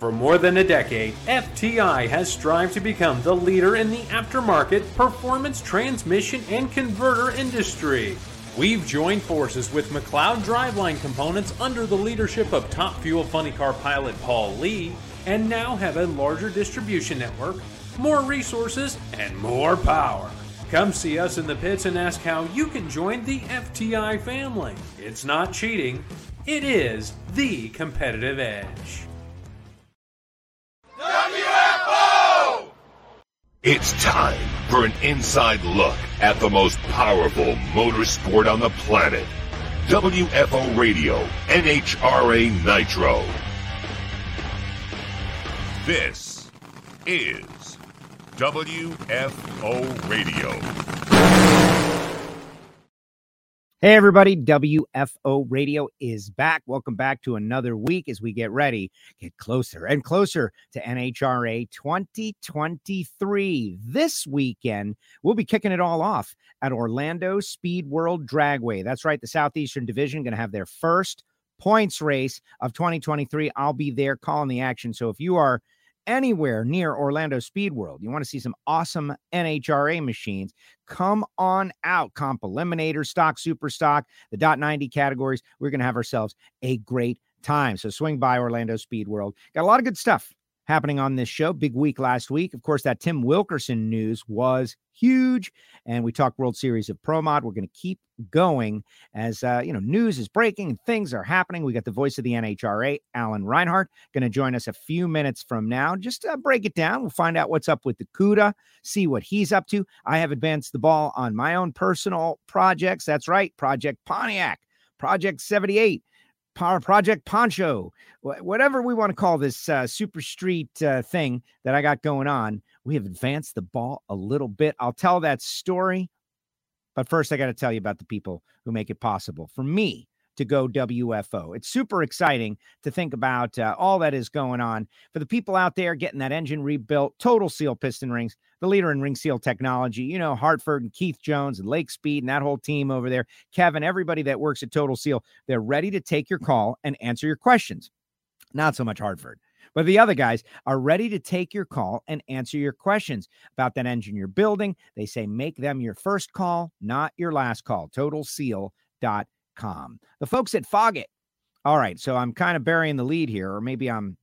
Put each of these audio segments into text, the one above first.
For more than a decade, FTI has strived to become the leader in the aftermarket performance transmission and converter industry. We've joined forces with McLeod Driveline Components under the leadership of top fuel funny car pilot Paul Lee, and now have a larger distribution network, more resources, and more power. Come see us in the pits and ask how you can join the FTI family. It's not cheating, it is the competitive edge. WFO! It's time for an inside look at the most powerful motorsport on the planet. WFO Radio, NHRA Nitro. This is WFO Radio. Hey, everybody. WFO Radio is back. Welcome back to another week as we get ready, get closer and closer to NHRA 2023. This weekend, we'll be kicking it all off at Orlando Speed World Dragway. That's right. The Southeastern Division going to have their first points race of 2023. I'll be there calling the action. So if you are anywhere near Orlando Speed World, you want to see some awesome NHRA machines, come on out. Comp Eliminator, Stock, Super Stock, the dot 90 categories. We're going to have ourselves a great time. So swing by Orlando Speed World. Got a lot of good stuff happening on this show. Big week last week. Of course, that Tim Wilkerson news was huge. And we talked World Series of Pro Mod. We're going to keep going as, uh, you know, news is breaking and things are happening. We got the voice of the NHRA, Alan Reinhart, going to join us a few minutes from now. Just break it down. We'll find out what's up with the CUDA, see what he's up to. I have advanced the ball on my own personal projects. That's right. Project Pontiac, Project 78 Power Project Poncho, whatever we want to call this uh, super street uh, thing that I got going on. We have advanced the ball a little bit. I'll tell that story. But first, I got to tell you about the people who make it possible for me to go WFO. It's super exciting to think about uh, all that is going on for the people out there getting that engine rebuilt, total seal piston rings, the leader in ring seal technology. You know, Hartford and Keith Jones and Lake Speed and that whole team over there, Kevin, everybody that works at Total Seal, they're ready to take your call and answer your questions. Not so much Hartford. But the other guys are ready to take your call and answer your questions about that engine you're building. They say make them your first call, not your last call. TotalSeal.com. The folks at Foggit. All right, so I'm kind of burying the lead here, or maybe I'm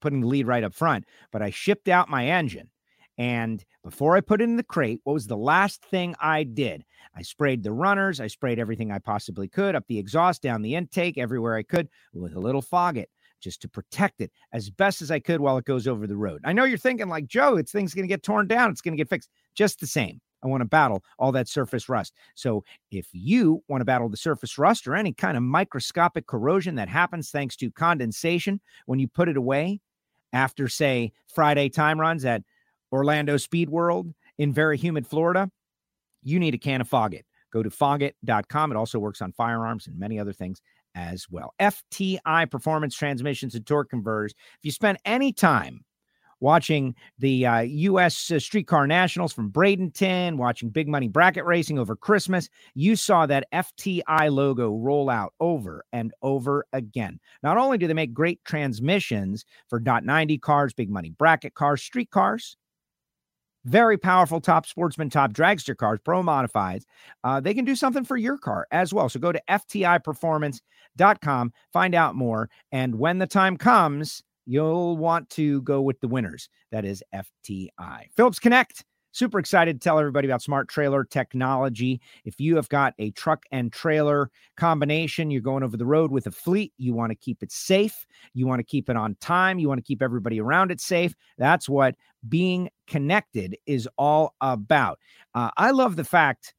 putting the lead right up front, but I shipped out my engine. And before I put it in the crate, what was the last thing I did? I sprayed the runners, I sprayed everything I possibly could up the exhaust, down the intake, everywhere I could with a little Foggit just to protect it as best as I could while it goes over the road. I know you're thinking, like, Joe, it's thing's going to get torn down, it's going to get fixed. Just the same. I want to battle all that surface rust. So if you want to battle the surface rust or any kind of microscopic corrosion that happens thanks to condensation when you put it away after, say, Friday time runs at Orlando Speed World in very humid Florida, you need a can of Foggit. Go to foggit.com. It also works on firearms and many other things as well. FTI Performance Transmissions and Torque Converters. If you spend any time watching the uh, U.S. Uh, Streetcar Nationals from Bradenton, watching big money bracket racing over Christmas, you saw that FTI logo roll out over and over again. Not only do they make great transmissions for dot 90 cars, big money bracket cars, street cars, very powerful top sportsman, top dragster cars, pro modifieds. Uh, they can do something for your car as well. So go to FTIperformance.com, find out more. And when the time comes, you'll want to go with the winners. That is FTI. Phillips Connect. Super excited to tell everybody about smart trailer technology. If you have got a truck and trailer combination, you're going over the road with a fleet, you want to keep it safe, you want to keep it on time, you want to keep everybody around it safe. That's what being connected is all about. Uh, I love the fact,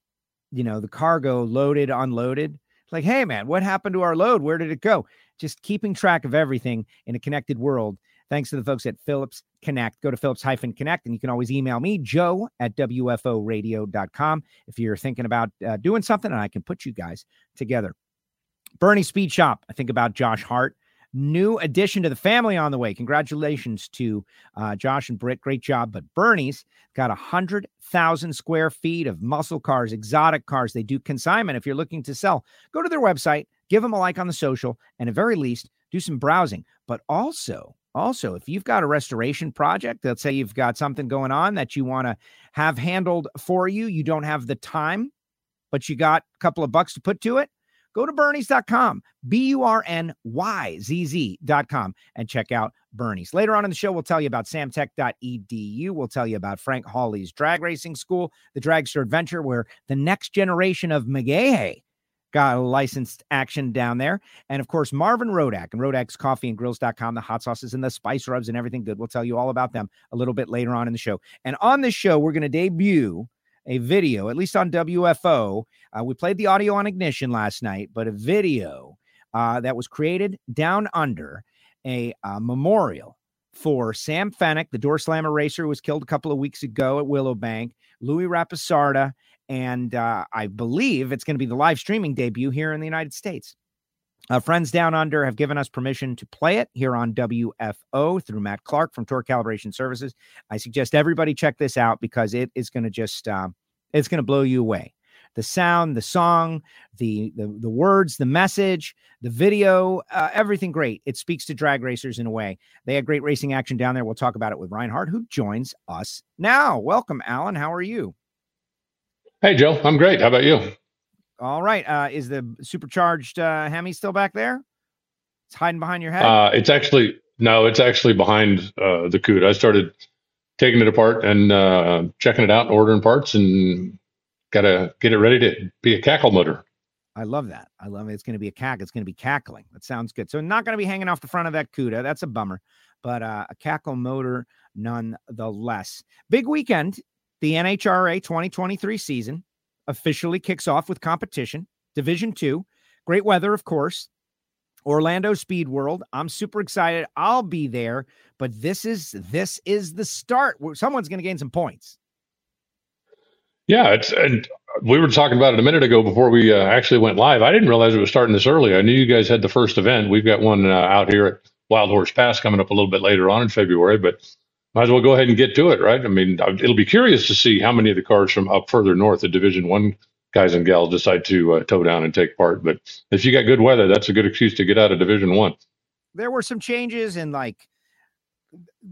you know, the cargo loaded, unloaded. Like, hey, man, what happened to our load? Where did it go? Just keeping track of everything in a connected world. Thanks to the folks at Phillips Connect. Go to Phillips Connect and you can always email me, joe at WFOradio.com, if you're thinking about uh, doing something and I can put you guys together. Bernie Speed Shop. I think about Josh Hart. New addition to the family on the way. Congratulations to uh, Josh and Britt. Great job. But Burnyzz got a hundred thousand square feet of muscle cars, exotic cars. They do consignment. If you're looking to sell, go to their website, give them a like on the social, and at very least, do some browsing. But also, also, if you've got a restoration project, let's say you've got something going on that you want to have handled for you, you don't have the time, but you got a couple of bucks to put to it, go to Burnyzz.com, B U R N Y Z Z.com, and check out Burnyzz. Later on in the show, we'll tell you about samtech.edu. We'll tell you about Frank Hawley's drag racing school, the Dragster Adventure, where the next generation of McGahey got a licensed action down there. And of course, Marvin Rodak and Rodak's Coffee and Grills.com, the hot sauces and the spice rubs and everything good. We'll tell you all about them a little bit later on in the show. And on this show, we're going to debut a video, at least on WFO. Uh, we played the audio on Ignition last night, but a video uh, that was created down under a uh, memorial for Sam Fenech, the door slammer racer who was killed a couple of weeks ago at Willowbank, Louis Rapisarda, and uh, I believe it's going to be the live streaming debut here in the United States. Uh, Friends Down Under have given us permission to play it here on WFO through Matt Clark from Tour Calibration Services. I suggest everybody check this out because it is going to just uh, it's going to blow you away. The sound, the song, the the the words, the message, the video, uh, everything great. It speaks to drag racers in a way. They had great racing action down there. We'll talk about it with Reinhart, who joins us now. Welcome, Alan. How are you? Hey, Joe. I'm great. How about you? All right. Uh, is the supercharged uh, Hemi still back there? It's hiding behind your head. Uh, it's actually no. It's actually behind uh, the CUDA. I started taking it apart and uh, checking it out, and ordering parts, and got to get it ready to be a cackle motor. I love that. I love it. It's going to be a cack. It's going to be cackling. That sounds good. So not going to be hanging off the front of that CUDA. That's a bummer, but uh, a cackle motor nonetheless. Big weekend the NHRA 2023 season officially kicks off with competition, Division Two. Great weather, of course. Orlando Speed World. I'm super excited. I'll be there, but this is this is the start. Someone's going to gain some points. Yeah, it's and we were talking about it a minute ago before we uh, actually went live. I didn't realize it was starting this early. I knew you guys had the first event. We've got one uh, out here at Wild Horse Pass coming up a little bit later on in February, but might as well go ahead and get to it, right? I mean, it'll be curious to see how many of the cars from up further north, the Division One guys and gals, decide to uh, tow down and take part. But if you got good weather, that's a good excuse to get out of Division One. There were some changes in like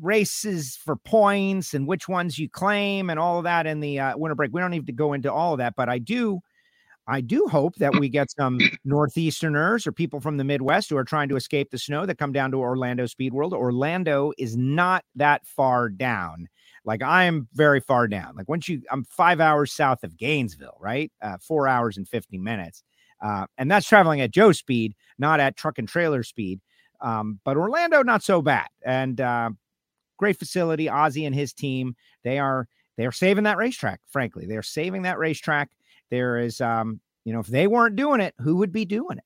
races for points and which ones you claim and all of that in the uh, winter break. We don't need to go into all of that, but I do I do hope that we get some Northeasterners or people from the Midwest who are trying to escape the snow that come down to Orlando Speed World. Orlando is not that far down. Like I'm very far down. Like once you, I'm five hours south of Gainesville, right? Uh, four hours and 50 minutes. Uh, and that's traveling at Joe speed, not at truck and trailer speed. Um, but Orlando, not so bad. And uh, great facility. Ozzy and his team, they are they are saving that racetrack. Frankly, they are saving that racetrack. There is, um, you know, if they weren't doing it, who would be doing it?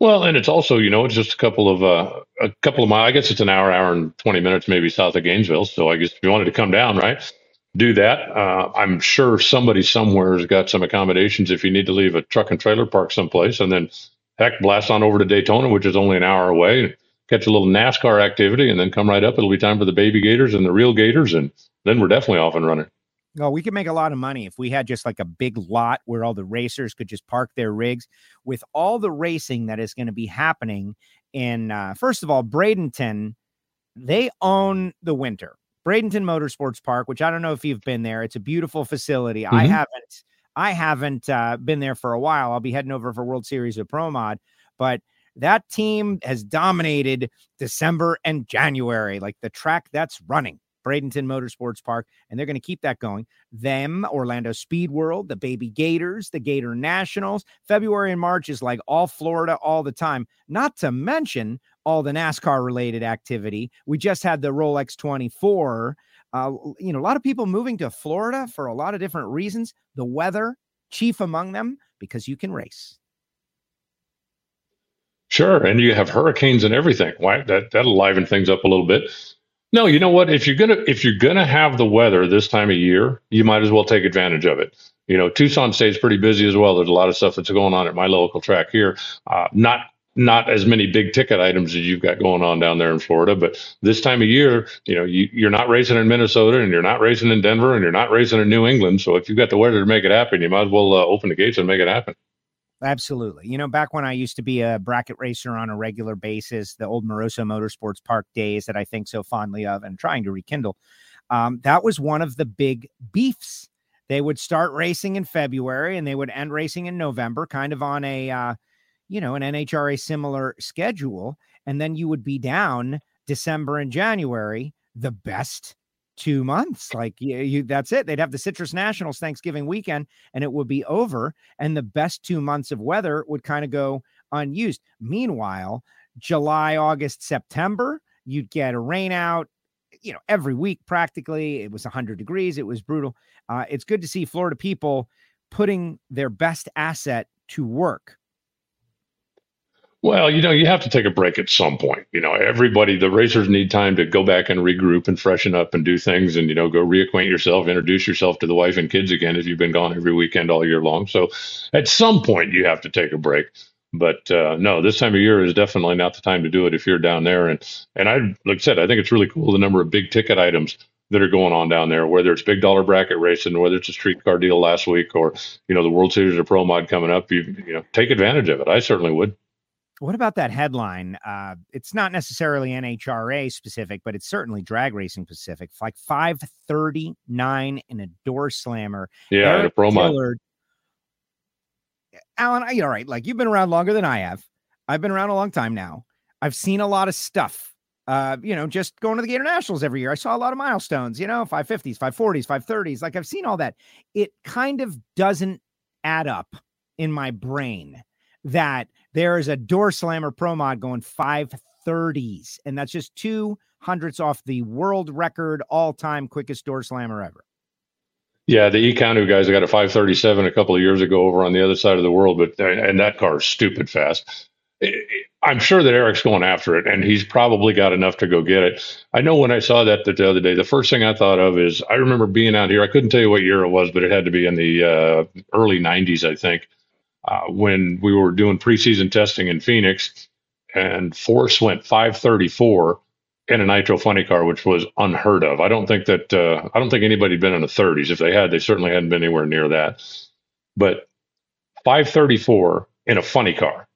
Well, and it's also, you know, it's just a couple of uh, a couple of miles. I guess it's an hour, hour and twenty minutes, maybe south of Gainesville. So I guess if you wanted to come down, right, do that. Uh, I'm sure somebody somewhere has got some accommodations if you need to leave a truck and trailer park someplace, and then heck, blast on over to Daytona, which is only an hour away, catch a little NASCAR activity, and then come right up. It'll be time for the baby gators and the real gators, and then we're definitely off and running. Oh, we could make a lot of money if we had just like a big lot where all the racers could just park their rigs. With all the racing that is going to be happening in, uh, first of all, Bradenton, they own the winter. Bradenton Motorsports Park, which I don't know if you've been there. It's a beautiful facility. Mm-hmm. I haven't. I haven't uh, been there for a while. I'll be heading over for World Series of Pro Mod, but that team has dominated December and January, like the track that's running. Bradenton Motorsports Park, and they're going to keep that going. Them, Orlando Speed World, the Baby Gators, the Gator Nationals. February and March is like all Florida all the time, not to mention all the NASCAR related activity. We just had the Rolex 24. Uh, you know, a lot of people moving to Florida for a lot of different reasons. The weather, chief among them, because you can race. Sure, and you have hurricanes and everything. Why that that'll liven things up a little bit. No, you know what? If you're gonna if you're gonna have the weather this time of year, you might as well take advantage of it. You know, Tucson stays pretty busy as well. There's a lot of stuff that's going on at my local track here. Uh, not not as many big ticket items as you've got going on down there in Florida, but this time of year, you know, you, you're not racing in Minnesota and you're not racing in Denver and you're not racing in New England. So if you've got the weather to make it happen, you might as well uh, open the gates and make it happen. Absolutely. You know, back when I used to be a bracket racer on a regular basis, the old Moroso Motorsports Park days that I think so fondly of and trying to rekindle, um, that was one of the big beefs. They would start racing in February and they would end racing in November, kind of on a, uh, you know, an NHRA similar schedule. And then you would be down December and January, the best two months. Like you, you, that's it. They'd have the Citrus Nationals Thanksgiving weekend, and it would be over. And the best two months of weather would kind of go unused. Meanwhile, July, August, September, you'd get a rain out. You know, every week practically, it was 100 degrees. It was brutal. Uh, it's good to see Florida people putting their best asset to work well, you know, you have to take a break at some point. You know, everybody, the racers need time to go back and regroup and freshen up and do things and, you know, go reacquaint yourself, introduce yourself to the wife and kids again if you've been gone every weekend all year long. So at some point, you have to take a break. But uh, no, this time of year is definitely not the time to do it if you're down there. And, and I, like I said, I think it's really cool the number of big ticket items that are going on down there, whether it's big dollar bracket racing, whether it's a streetcar deal last week or, you know, the World Series or Pro Mod coming up. You, you know, take advantage of it. I certainly would. What about that headline? Uh, it's not necessarily NHRA specific, but it's certainly drag racing specific. Like 539 in a door slammer. Yeah, Eric a promo. Dillard, Alan, you all right? Like you've been around longer than I have. I've been around a long time now. I've seen a lot of stuff. Uh, you know, just going to the Gator Nationals every year. I saw a lot of milestones, you know, 550s, 540s, 530s. Like I've seen all that. It kind of doesn't add up in my brain that there is a door slammer pro mod going 530s, and that's just two hundredths off the world record all time quickest door slammer ever. Yeah, the Econu guys got a 537 a couple of years ago over on the other side of the world, but and that car is stupid fast. I'm sure that Eric's going after it, and he's probably got enough to go get it. I know when I saw that the other day, the first thing I thought of is I remember being out here. I couldn't tell you what year it was, but it had to be in the uh, early 90s, I think uh, when we were doing preseason testing in Phoenix, and Force went 534 in a nitro funny car, which was unheard of. I don't think that uh, I don't think anybody had been in the 30s. If they had, they certainly hadn't been anywhere near that. But 534 in a funny car,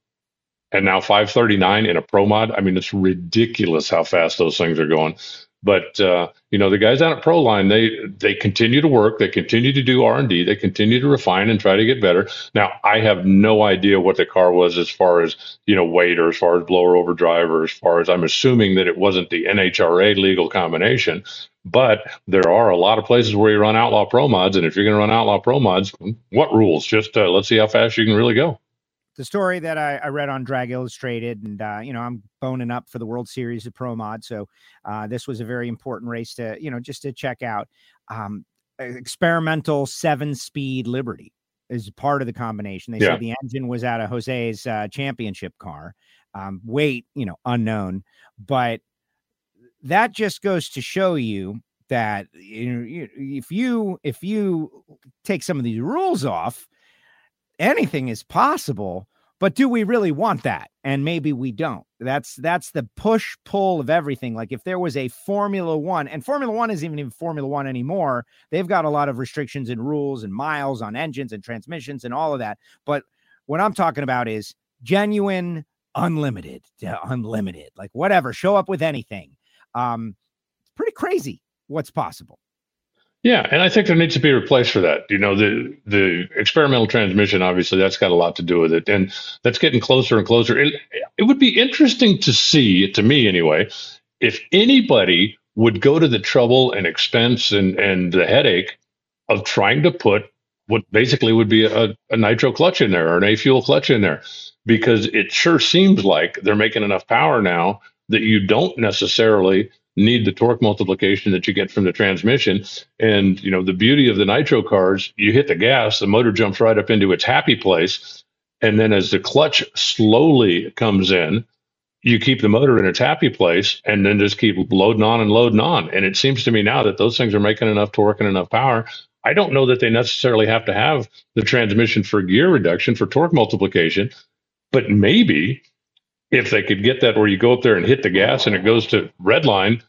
and now 539 in a pro mod. I mean, it's ridiculous how fast those things are going. But uh, you know, the guys out at Proline, they they continue to work, they continue to do R and D, they continue to refine and try to get better. Now, I have no idea what the car was as far as you know weight or as far as blower over drive or as far as I'm assuming that it wasn't the NHRA legal combination. But there are a lot of places where you run outlaw pro mods, and if you're going to run outlaw pro mods, what rules? Just uh, let's see how fast you can really go the story that I, I, read on Drag Illustrated, and uh, you know, I'm boning up for the World Series of Pro Mod, so uh, this was a very important race to, you know, just to check out. Um, experimental seven-speed Liberty is part of the combination. They yeah. said the engine was out of Jose's uh, championship car. Um, weight, you know, unknown, but that just goes to show you that you know, if you if you take some of these rules off anything is possible but do we really want that? And maybe we don't. That's that's the push pull of everything. Like if there was a formula 1 and formula 1 isn't even formula 1 anymore. They've got a lot of restrictions and rules and miles on engines and transmissions and all of that. But what i'm talking about is genuine unlimited unlimited. Like whatever show up with anything. Um it's pretty crazy what's possible yeah, and I think there needs to be a replace for that. You know, the the experimental transmission, obviously, that's got a lot to do with it, and that's getting closer and closer. It, it would be interesting to see, to me anyway, if anybody would go to the trouble and expense and and the headache of trying to put what basically would be a, a nitro clutch in there or an A fuel clutch in there, because it sure seems like they're making enough power now that you don't necessarily need the torque multiplication that you get from the transmission. And, you know, the beauty of the nitro cars, you hit the gas, the motor jumps right up into its happy place. And then as the clutch slowly comes in, you keep the motor in its happy place and then just keep loading on and loading on. And it seems to me now that those things are making enough torque and enough power. I don't know that they necessarily have to have the transmission for gear reduction for torque multiplication, but maybe if they could get that where you go up there and hit the gas and it goes to red line,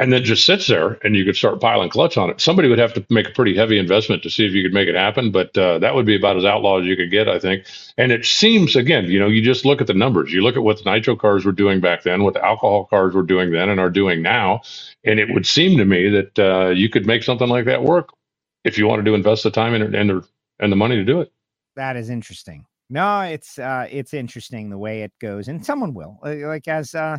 and then just sits there and you could start piling clutch on it. Somebody would have to make a pretty heavy investment to see if you could make it happen, but uh, that would be about as outlaw as you could get, I think. And it seems, again, you know, you just look at the numbers. You look at what the nitro cars were doing back then, what the alcohol cars were doing then and are doing now, and it would seem to me that uh, you could make something like that work if you wanted to invest the time and, and the and the money to do it. That is interesting. No, it's uh, it's interesting the way it goes, and someone will like as uh,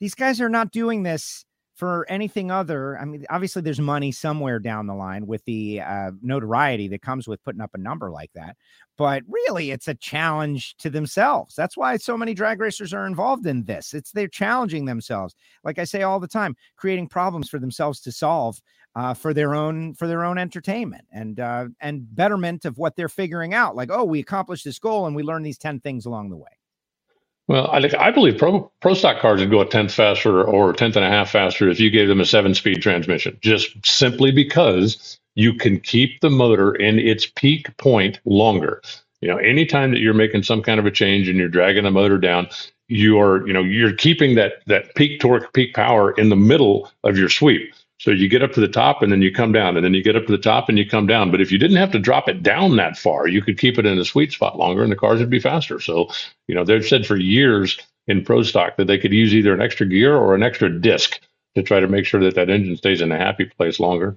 these guys are not doing this for anything other. I mean, obviously, there's money somewhere down the line with the uh, notoriety that comes with putting up a number like that. But really, it's a challenge to themselves. That's why so many drag racers are involved in this. It's they're challenging themselves. Like I say all the time, creating problems for themselves to solve uh, for their own for their own entertainment and uh, and betterment of what they're figuring out. Like, oh, we accomplished this goal and we learned these ten things along the way. Well, I, I believe pro, pro stock cars would go a tenth faster or a tenth and a half faster if you gave them a seven speed transmission, just simply because you can keep the motor in its peak point longer. You know, anytime that you're making some kind of a change and you're dragging the motor down, you're, you know, you're keeping that that peak torque, peak power in the middle of your sweep. So you get up to the top and then you come down, and then you get up to the top and you come down. But if you didn't have to drop it down that far, you could keep it in a sweet spot longer, and the cars would be faster. So, you know, they've said for years in pro stock that they could use either an extra gear or an extra disc to try to make sure that that engine stays in a happy place longer.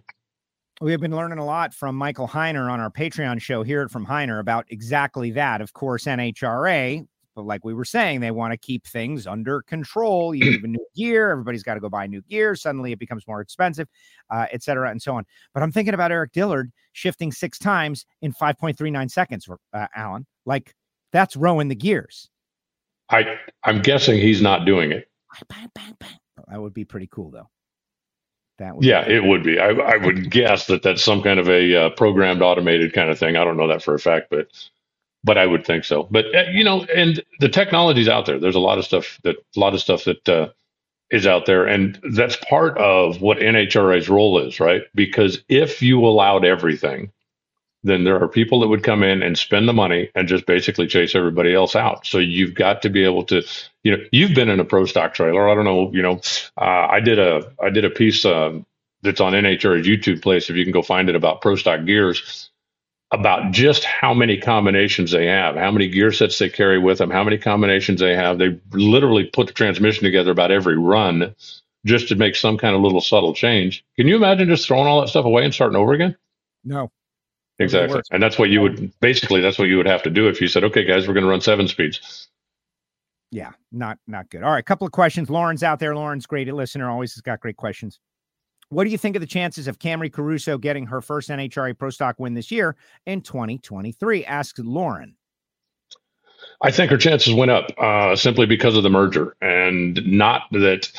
We have been learning a lot from Michael Heiner on our Patreon show. hear it from Heiner about exactly that. Of course, NHRA but like we were saying, they want to keep things under control. You give a new gear, everybody's got to go buy new gear. Suddenly it becomes more expensive, uh, et cetera, and so on. But I'm thinking about Eric Dillard shifting six times in 5.39 seconds, uh, Alan. Like that's rowing the gears. I I'm guessing he's not doing it. That would be pretty cool, though. That would yeah, it would be. I, I would guess that that's some kind of a uh, programmed, automated kind of thing. I don't know that for a fact, but but I would think so. But uh, you know, and the technology's out there. There's a lot of stuff that a lot of stuff that uh, is out there, and that's part of what NHRA's role is, right? Because if you allowed everything, then there are people that would come in and spend the money and just basically chase everybody else out. So you've got to be able to, you know, you've been in a pro stock trailer. I don't know, you know, uh, I did a I did a piece um, that's on NHRA's YouTube place. If you can go find it about pro stock gears about just how many combinations they have, how many gear sets they carry with them, how many combinations they have. They literally put the transmission together about every run just to make some kind of little subtle change. Can you imagine just throwing all that stuff away and starting over again? No. Exactly. And that's what you would basically that's what you would have to do if you said, okay, guys, we're going to run seven speeds. Yeah, not not good. All right, couple of questions. Lauren's out there. Lauren's great listener, always has got great questions. What do you think of the chances of Camrie Caruso getting her first NHRA Pro Stock win this year in 2023? Asked Lauren. I think her chances went up uh, simply because of the merger, and not that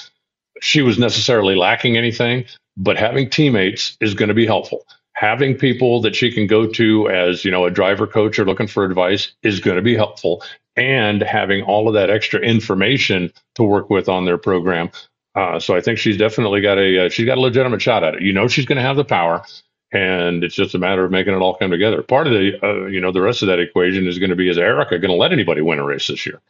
she was necessarily lacking anything, but having teammates is going to be helpful. Having people that she can go to as you know a driver coach or looking for advice is going to be helpful, and having all of that extra information to work with on their program uh, so I think she's definitely got a uh, she's got a legitimate shot at it. You know, she's going to have the power, and it's just a matter of making it all come together. Part of the uh, you know the rest of that equation is going to be is Erica going to let anybody win a race this year?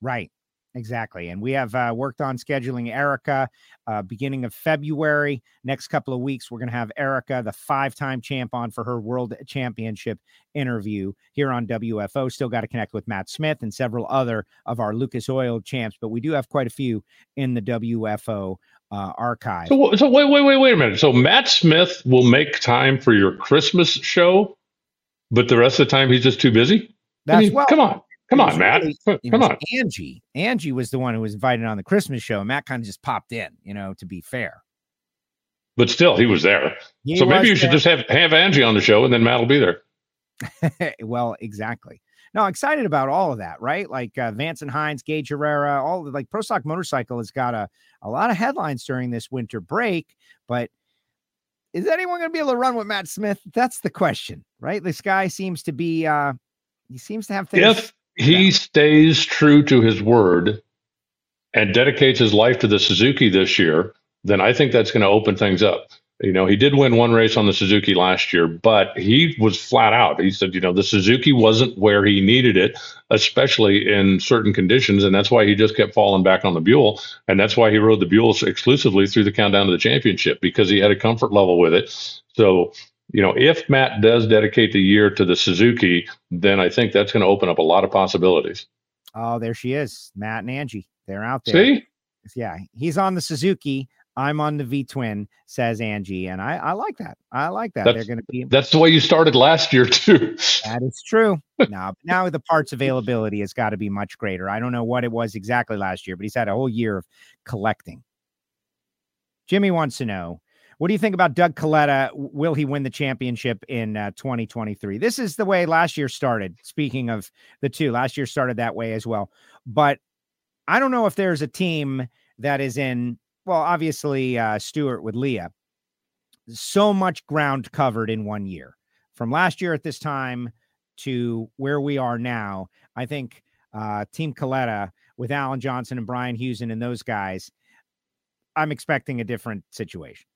Right. Exactly. And we have uh, worked on scheduling Erica uh, beginning of February. Next couple of weeks, we're going to have Erica, the five time champ, on for her world championship interview here on WFO. Still got to connect with Matt Smith and several other of our Lucas Oil champs, but we do have quite a few in the WFO uh, archive. So, so wait, wait, wait, wait a minute. So Matt Smith will make time for your Christmas show, but the rest of the time he's just too busy. That's I mean, well, come on. Come on, Matt. Really, Come on. Angie. Angie was the one who was invited on the Christmas show. and Matt kind of just popped in, you know, to be fair. But still, he was there. He so maybe you should there. just have, have Angie on the show and then Matt will be there. well, exactly. No, excited about all of that, right? Like uh, Vance and Hines, Gage Herrera, all the, like Pro Stock Motorcycle has got a, a lot of headlines during this winter break. But is anyone going to be able to run with Matt Smith? That's the question, right? This guy seems to be, uh, he seems to have things. If he stays true to his word and dedicates his life to the Suzuki this year, then I think that's going to open things up. You know, he did win one race on the Suzuki last year, but he was flat out. He said, you know, the Suzuki wasn't where he needed it, especially in certain conditions. And that's why he just kept falling back on the Buell. And that's why he rode the Buell exclusively through the countdown to the championship because he had a comfort level with it. So, you know, if Matt does dedicate the year to the Suzuki, then I think that's going to open up a lot of possibilities. Oh, there she is, Matt and Angie. They're out there. See? Yeah, he's on the Suzuki. I'm on the V twin, says Angie, and I, I like that. I like that. That's, They're going to be. That's the way you started last year too. that is true. now, now the parts availability has got to be much greater. I don't know what it was exactly last year, but he's had a whole year of collecting. Jimmy wants to know. What do you think about Doug Kalitta? Will he win the championship in uh, 2023? This is the way last year started. Speaking of the two, last year started that way as well. But I don't know if there's a team that is in well, obviously uh, Stewart with Leah. So much ground covered in one year. From last year at this time to where we are now, I think uh, Team Kalitta with Alan Johnson and Brian Husen and those guys, I'm expecting a different situation.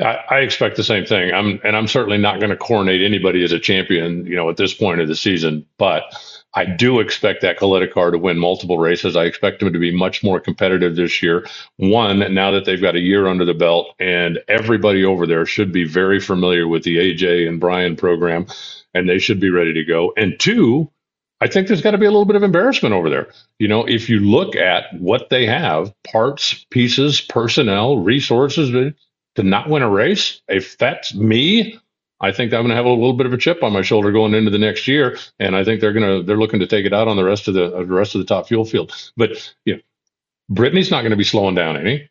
I, I, expect the same thing. I'm, and I'm certainly not going to coronate anybody as a champion, you know, at this point of the season. But I do expect that Kalitta car to win multiple races. I expect them to be much more competitive this year. One, now that they've got a year under the belt, and everybody over there should be very familiar with the AJ and Brian program, and they should be ready to go. And two, I think there's got to be a little bit of embarrassment over there. You know, if you look at what they have parts, pieces, personnel, resources, to not win a race, if that's me, I think I'm going to have a little bit of a chip on my shoulder going into the next year, and I think they're going to they're looking to take it out on the rest of the, the rest of the top fuel field. But you know, Brittany's not going to be slowing down any.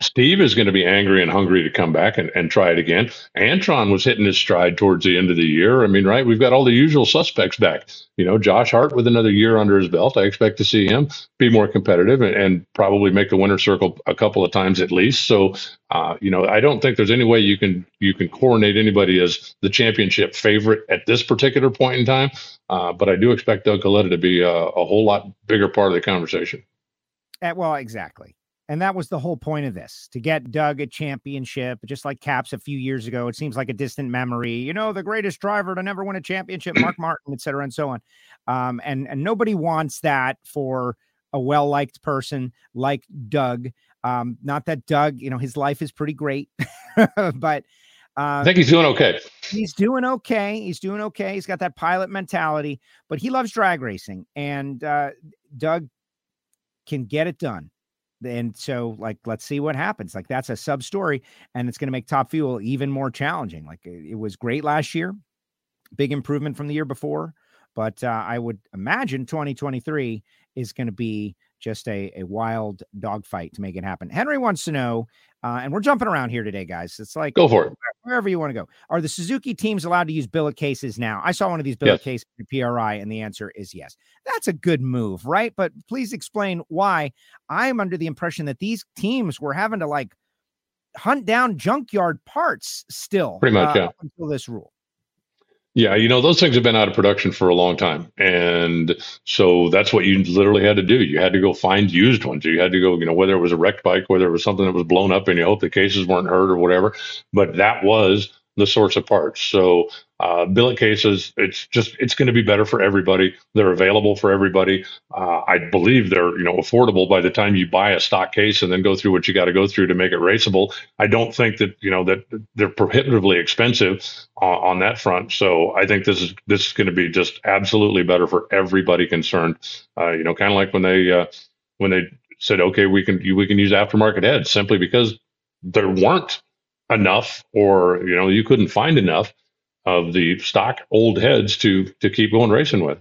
Steve is going to be angry and hungry to come back and, and try it again. Antron was hitting his stride towards the end of the year. I mean, right? We've got all the usual suspects back. You know, Josh Hart with another year under his belt. I expect to see him be more competitive and, and probably make the winner circle a couple of times at least. So, uh, you know, I don't think there's any way you can you can coronate anybody as the championship favorite at this particular point in time. Uh, but I do expect Doug Kalitta to be a, a whole lot bigger part of the conversation. Uh, well, exactly. And that was the whole point of this to get Doug a championship, just like Capps a few years ago. It seems like a distant memory. You know, the greatest driver to never win a championship, Mark Martin, et cetera, and so on. Um, and, and nobody wants that for a well liked person like Doug. Um, not that Doug, you know, his life is pretty great, but uh, I think he's doing okay. He's doing okay. He's doing okay. He's got that pilot mentality, but he loves drag racing. And uh, Doug can get it done and so like let's see what happens like that's a sub story and it's going to make top fuel even more challenging like it was great last year big improvement from the year before but uh, i would imagine 2023 is going to be just a, a wild dogfight to make it happen henry wants to know uh, and we're jumping around here today, guys. It's like go for it. Wherever you want to go. Are the Suzuki teams allowed to use billet cases now? I saw one of these billet yes. cases in PRI, and the answer is yes. That's a good move, right? But please explain why. I'm under the impression that these teams were having to like hunt down junkyard parts still. Pretty much, uh, yeah. Until this rule. Yeah, you know, those things have been out of production for a long time. And so that's what you literally had to do. You had to go find used ones. You had to go, you know, whether it was a wrecked bike, whether it was something that was blown up and you hope the cases weren't hurt or whatever. But that was the source of parts. So uh, billet cases, it's just it's going to be better for everybody. They're available for everybody. Uh, I believe they're you know affordable by the time you buy a stock case and then go through what you got to go through to make it raceable. I don't think that you know that they're prohibitively expensive uh, on that front. So I think this is this is going to be just absolutely better for everybody concerned. Uh, you know, kind of like when they uh, when they said, okay, we can we can use aftermarket heads simply because there weren't enough, or you know, you couldn't find enough of the stock old heads to to keep going racing with.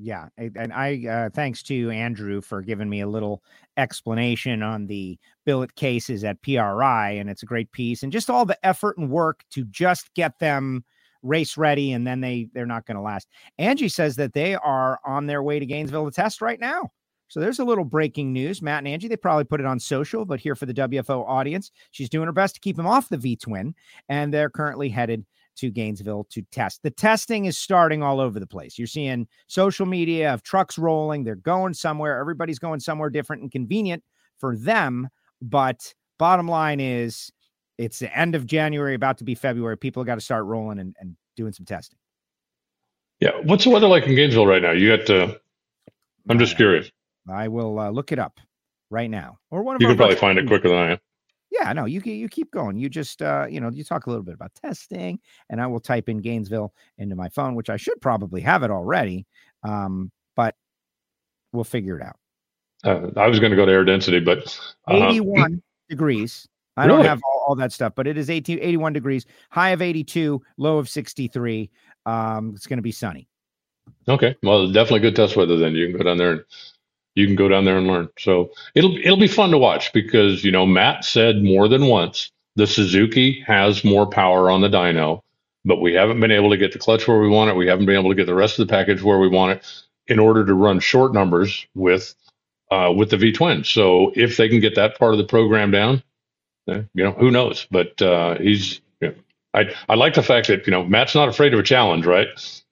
Yeah, and I uh, thanks to Andrew for giving me a little explanation on the billet cases at PRI, and it's a great piece, and just all the effort and work to just get them race ready, and then they they're not going to last. Angie says that they are on their way to Gainesville to test right now. So there's a little breaking news. Matt and Angie, they probably put it on social, but here for the WFO audience, she's doing her best to keep him off the V twin, and they're currently headed to Gainesville to test. The testing is starting all over the place. You're seeing social media of trucks rolling, they're going somewhere, everybody's going somewhere different and convenient for them. But bottom line is, It's the end of January, about to be February. People got to start rolling and, and doing some testing. Yeah. What's the weather like in Gainesville right now? You got to, I'm just curious. I will uh, look it up right now. Or one of you can probably find it quicker than I am. Yeah, no, you you keep going. You just uh, you know, you talk a little bit about testing, and I will type in Gainesville into my phone, which I should probably have it already. Um, but we'll figure it out. Uh, I was going to go to air density, but uh, 81 degrees. I don't have all, all that stuff, but it is 18, 81 degrees, high of 82, low of 63. Um, it's going to be sunny. Okay, well, definitely good test weather. Then you can go down there and you can go down there and learn. So it'll it'll be fun to watch because you know Matt said more than once the Suzuki has more power on the dyno, but we haven't been able to get the clutch where we want it. We haven't been able to get the rest of the package where we want it in order to run short numbers with uh, with the V twin. So if they can get that part of the program down, eh, you know who knows. But uh, he's you know, I I like the fact that you know Matt's not afraid of a challenge, right?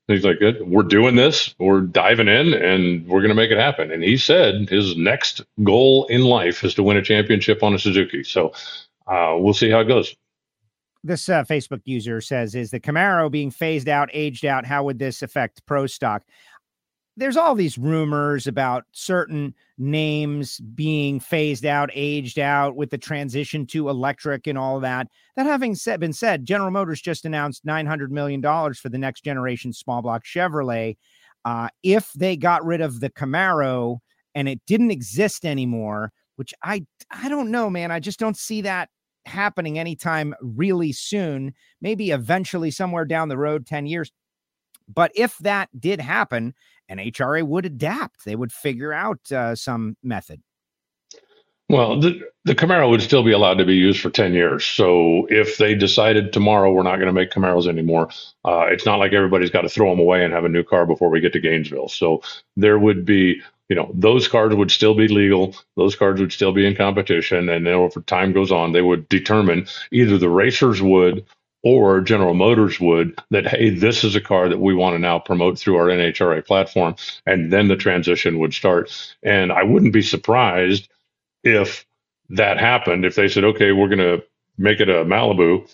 He's like, "Good, we're doing this. We're diving in, and we're going to make it happen." And he said his next goal in life is to win a championship on a Suzuki. So uh, we'll see how it goes. This uh, Facebook user says, "Is the Camaro being phased out, aged out? How would this affect pro stock?" There's all these rumors about certain names being phased out, aged out with the transition to electric and all that. That having said, been said, General Motors just announced $900 million for the next generation small block Chevrolet. Uh, if they got rid of the Camaro and it didn't exist anymore, which I I don't know, man. I just don't see that happening anytime really soon. Maybe eventually somewhere down the road, 10 years. But if that did happen, NHRA would adapt. They would figure out uh, some method. Well, the, the Camaro would still be allowed to be used for 10 years. So if they decided tomorrow we're not going to make Camaros anymore, uh, it's not like everybody's got to throw them away and have a new car before we get to Gainesville. So there would be, you know, those cars would still be legal. Those cars would still be in competition. And then over time goes on, they would determine either the racers would or General Motors would that, hey, this is a car that we want to now promote through our NHRA platform. And then the transition would start. And I wouldn't be surprised if that happened, if they said, okay, we're going to make it a Malibu,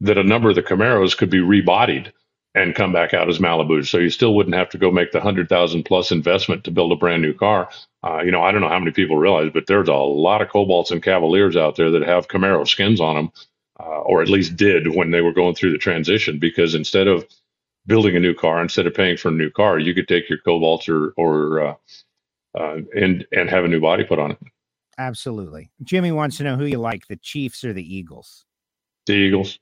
that a number of the Camaros could be rebodied and come back out as Malibus. So you still wouldn't have to go make the hundred thousand plus investment to build a brand new car. Uh, you know, I don't know how many people realize, but there's a lot of Cobalts and Cavaliers out there that have Camaro skins on them, uh, or at least did when they were going through the transition. Because instead of building a new car, instead of paying for a new car, you could take your Cobalt or or uh, uh, and and have a new body put on it. Absolutely. Jimmy wants to know who you like, the Chiefs or the Eagles. The Eagles.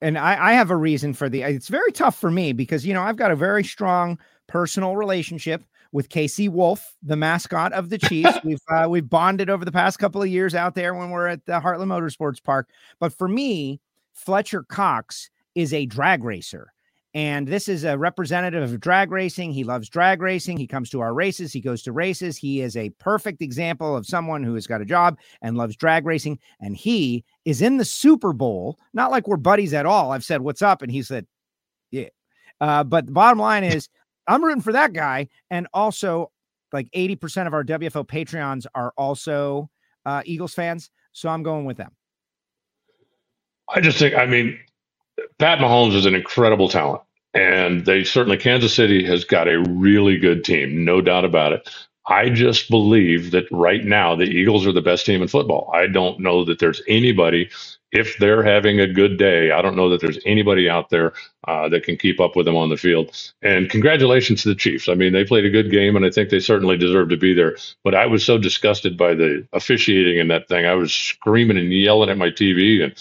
and I, I have a reason for the it's very tough for me because you know I've got a very strong personal relationship with KC Wolf, the mascot of the Chiefs. we've uh, we've bonded over the past couple of years out there when we're at the Heartland Motorsports Park. But for me, Fletcher Cox is a drag racer. And this is a representative of drag racing. He loves drag racing. He comes to our races. He goes to races. He is a perfect example of someone who has got a job and loves drag racing. And he is in the Super Bowl, not like we're buddies at all. I've said, What's up? And he said, Yeah. Uh, but the bottom line is, I'm rooting for that guy. And also, like 80% of our WFO Patreons are also uh, Eagles fans. So I'm going with them. I just think, I mean, Pat Mahomes is an incredible talent. And they certainly, Kansas City has got a really good team, no doubt about it. I just believe that right now the Eagles are the best team in football. I don't know that there's anybody, if they're having a good day, I don't know that there's anybody out there uh, that can keep up with them on the field. And congratulations to the Chiefs. I mean, they played a good game, and I think they certainly deserve to be there. But I was so disgusted by the officiating in that thing. I was screaming and yelling at my TV, and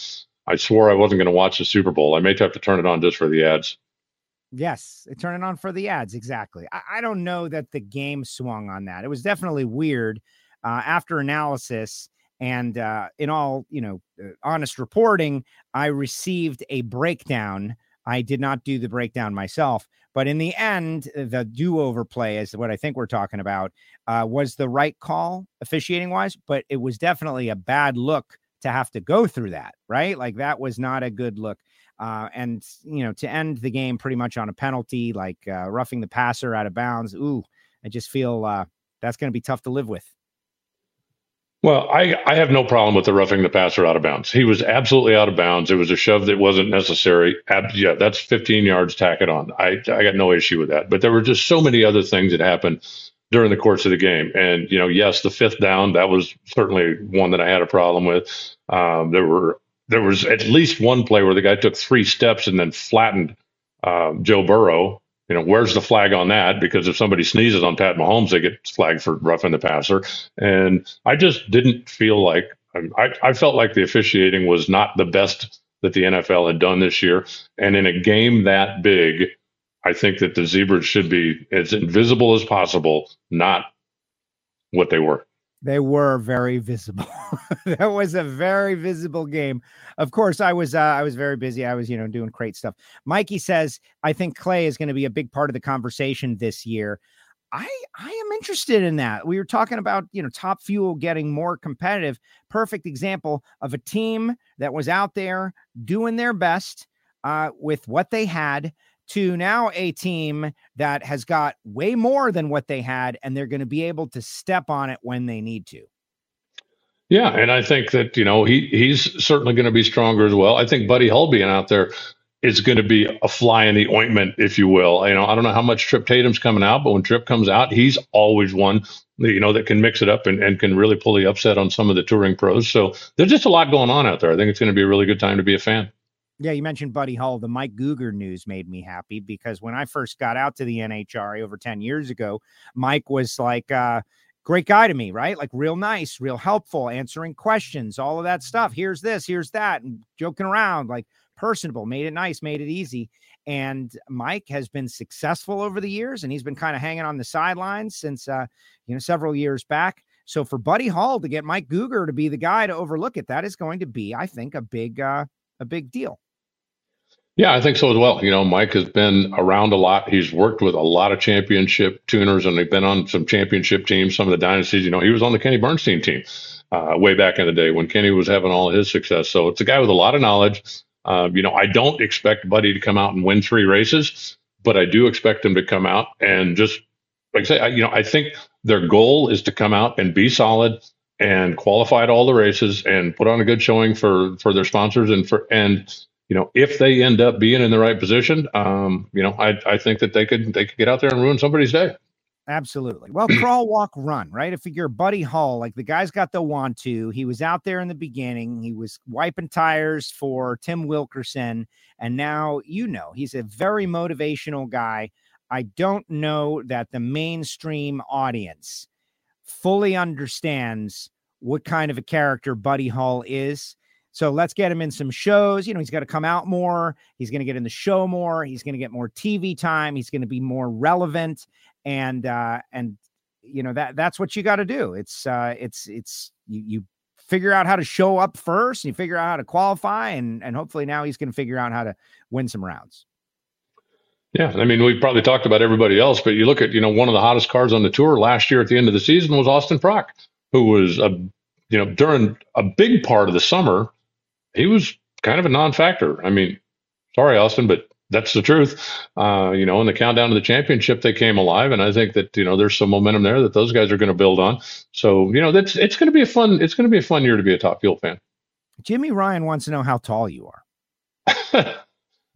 I swore I wasn't going to watch the Super Bowl. I may have to turn it on just for the ads. Yes, turn it on for the ads. Exactly. I, I don't know that the game swung on that. It was definitely weird uh, after analysis and uh, in all you know uh, honest reporting. I received a breakdown. I did not do the breakdown myself, but in the end, the do-over play is what I think we're talking about. Uh, was the right call officiating wise, but it was definitely a bad look to have to go through that. Right, like that was not a good look. Uh, and you know to end the game pretty much on a penalty like uh, roughing the passer out of bounds ooh i just feel uh, that's going to be tough to live with Well, I, I have no problem with the roughing the passer out of bounds. He was absolutely out of bounds. It was a shove that wasn't necessary. Ab- yeah, that's 15 yards, tack it on. I, I got no issue with that. But there were just so many other things that happened during the course of the game. And, you know, yes, the fifth down, that was certainly one that I had a problem with. Um, there were there was at least one play where the guy took three steps and then flattened uh, Joe Burrow you know, where's the flag on that? Because if somebody sneezes on Pat Mahomes, they get flagged for roughing the passer. And I just didn't feel like I, I felt like the officiating was not the best that the NFL had done this year. And in a game that big, I think that the zebras should be as invisible as possible, not what they were. They were very visible. that was a very visible game. Of course, I was uh, I was very busy. I was, you know, doing great stuff. Mikey says, I think Clay is going to be a big part of the conversation this year. I I am interested in that. We were talking about, you know, top fuel getting more competitive. Perfect example of a team that was out there doing their best uh, with what they had to now a team that has got way more than what they had, and they're going to be able to step on it when they need to. Yeah, and I think that you know he he's certainly going to be stronger as well. I think Buddy Hull being out there is going to be a fly in the ointment, if you will. You know, I don't know how much Tripp Tatum's coming out, but when Tripp comes out, he's always one you know that can mix it up and, and can really pull the upset on some of the touring pros. So there's just a lot going on out there. I think it's going to be a really good time to be a fan. Yeah, you mentioned Buddy Hull. The Mike Guger news made me happy because when I first got out to the NHRA over 10 years ago, Mike was like, uh, great guy to me, right? Like real nice, real helpful, answering questions, all of that stuff. Here's this, here's that, and joking around, like personable, made it nice, made it easy. And Mike has been successful over the years, and he's been kind of hanging on the sidelines since uh, you know several years back. So for Buddy Hull to get Mike Guger to be the guy to overlook it, that is going to be, I think, a big uh, a big deal. Yeah, I think so as well. You know, Mike has been around a lot. He's worked with a lot of championship tuners, and they've been on some championship teams, some of the dynasties. You know, he was on the Kenny Bernstein team uh, way back in the day when Kenny was having all his success. So it's a guy with a lot of knowledge. Uh, you know, I don't expect Buddy to come out and win three races, but I do expect him to come out and just, like I say, I, you know, I think their goal is to come out and be solid and qualify at all the races and put on a good showing for for their sponsors and for and you know, if they end up being in the right position, um, you know, I, I think that they could they could get out there and ruin somebody's day. Absolutely. Well, crawl, walk, run, right? If you're Buddy Hull, like the guy's got the want to. He was out there in the beginning. He was wiping tires for Tim Wilkerson. And now, you know, he's a very motivational guy. I don't know that the mainstream audience fully understands what kind of a character Buddy Hull is. So let's get him in some shows. You know, he's got to come out more. He's going to get in the show more. He's going to get more TV time. He's going to be more relevant. And uh, and you know that that's what you got to do. It's uh, it's it's you, you figure out how to show up first. And you figure out how to qualify, and and hopefully now he's going to figure out how to win some rounds. Yeah, I mean, we've probably talked about everybody else, but you look at, you know, one of the hottest cars on the tour last year at the end of the season was Austin Prock, who was a, you know, during a big part of the summer, he was kind of a non-factor. I mean, sorry, Austin, but that's the truth. Uh, you know, in the countdown to the championship, they came alive, and I think that you know there's some momentum there that those guys are going to build on. So you know, that's it's going to be a fun it's going to be a fun year to be a Top Fuel fan. Jimmy Ryan wants to know how tall you are.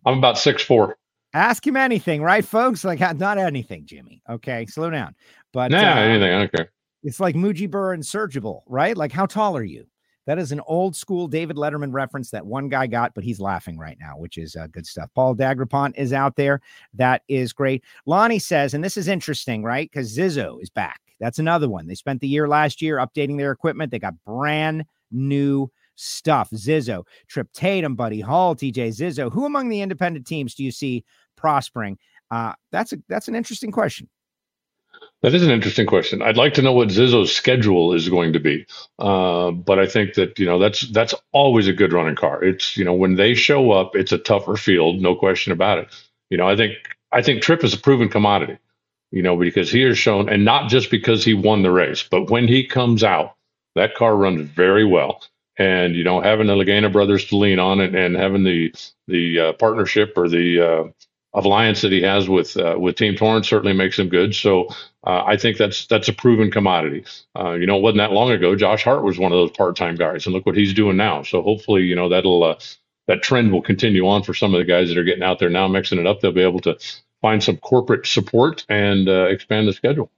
I'm about six four. Ask him anything, right, folks? Like not anything, Jimmy. Okay, slow down. But nah, uh, anything. I don't care. It's like Muji Mujibur and Sirajul, right? Like, how tall are you? That is an old school David Letterman reference that one guy got, but he's laughing right now, which is uh, good stuff. Paul Dagrapont is out there. That is great. Lonnie says, and this is interesting, right? Because Zizzo is back. That's another one. They spent the year last year updating their equipment. They got brand new stuff. Zizzo, Tripp Tatum, Buddy Hull, TJ Zizzo. Who among the independent teams do you see prospering? Uh, that's a that's an interesting question. That is an interesting question. I'd like to know what Zizzo's schedule is going to be, uh, but I think that you know that's that's always a good running car. It's you know when they show up, it's a tougher field, no question about it. You know, I think I think Tripp is a proven commodity. You know, because he has shown, and not just because he won the race, but when he comes out, that car runs very well. And you know, having the Lagana brothers to lean on, and, and having the the uh, partnership or the uh, alliance that he has with uh, with Team Torrance certainly makes him good. So uh, I think that's that's a proven commodity. Uh, you know, it wasn't that long ago. Josh Hart was one of those part time guys, and look what he's doing now. So hopefully, you know, that'll uh, that trend will continue on for some of the guys that are getting out there now, mixing it up. They'll be able to find some corporate support and uh, expand the schedule.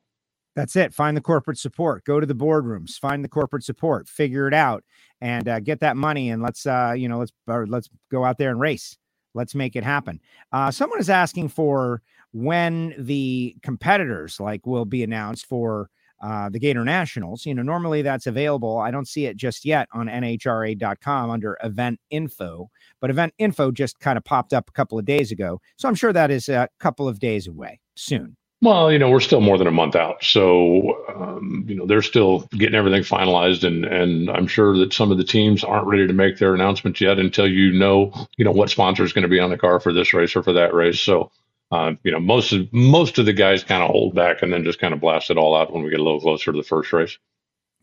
That's it. Find the corporate support. Go to the boardrooms. Find the corporate support. Figure it out, and uh, get that money. And let's, uh, you know, let's let's go out there and race. Let's make it happen. Uh, someone is asking for when the competitors like will be announced for uh, the Gator Nationals. You know, normally that's available. I don't see it just yet on NHRA.com under event info, but event info just kind of popped up a couple of days ago. So I'm sure that is a couple of days away soon. Well, you know, we're still more than a month out, so um, you know they're still getting everything finalized, and and I'm sure that some of the teams aren't ready to make their announcements yet until you know, you know, what sponsor is going to be on the car for this race or for that race. So, uh, you know, most of most of the guys kind of hold back and then just kind of blast it all out when we get a little closer to the first race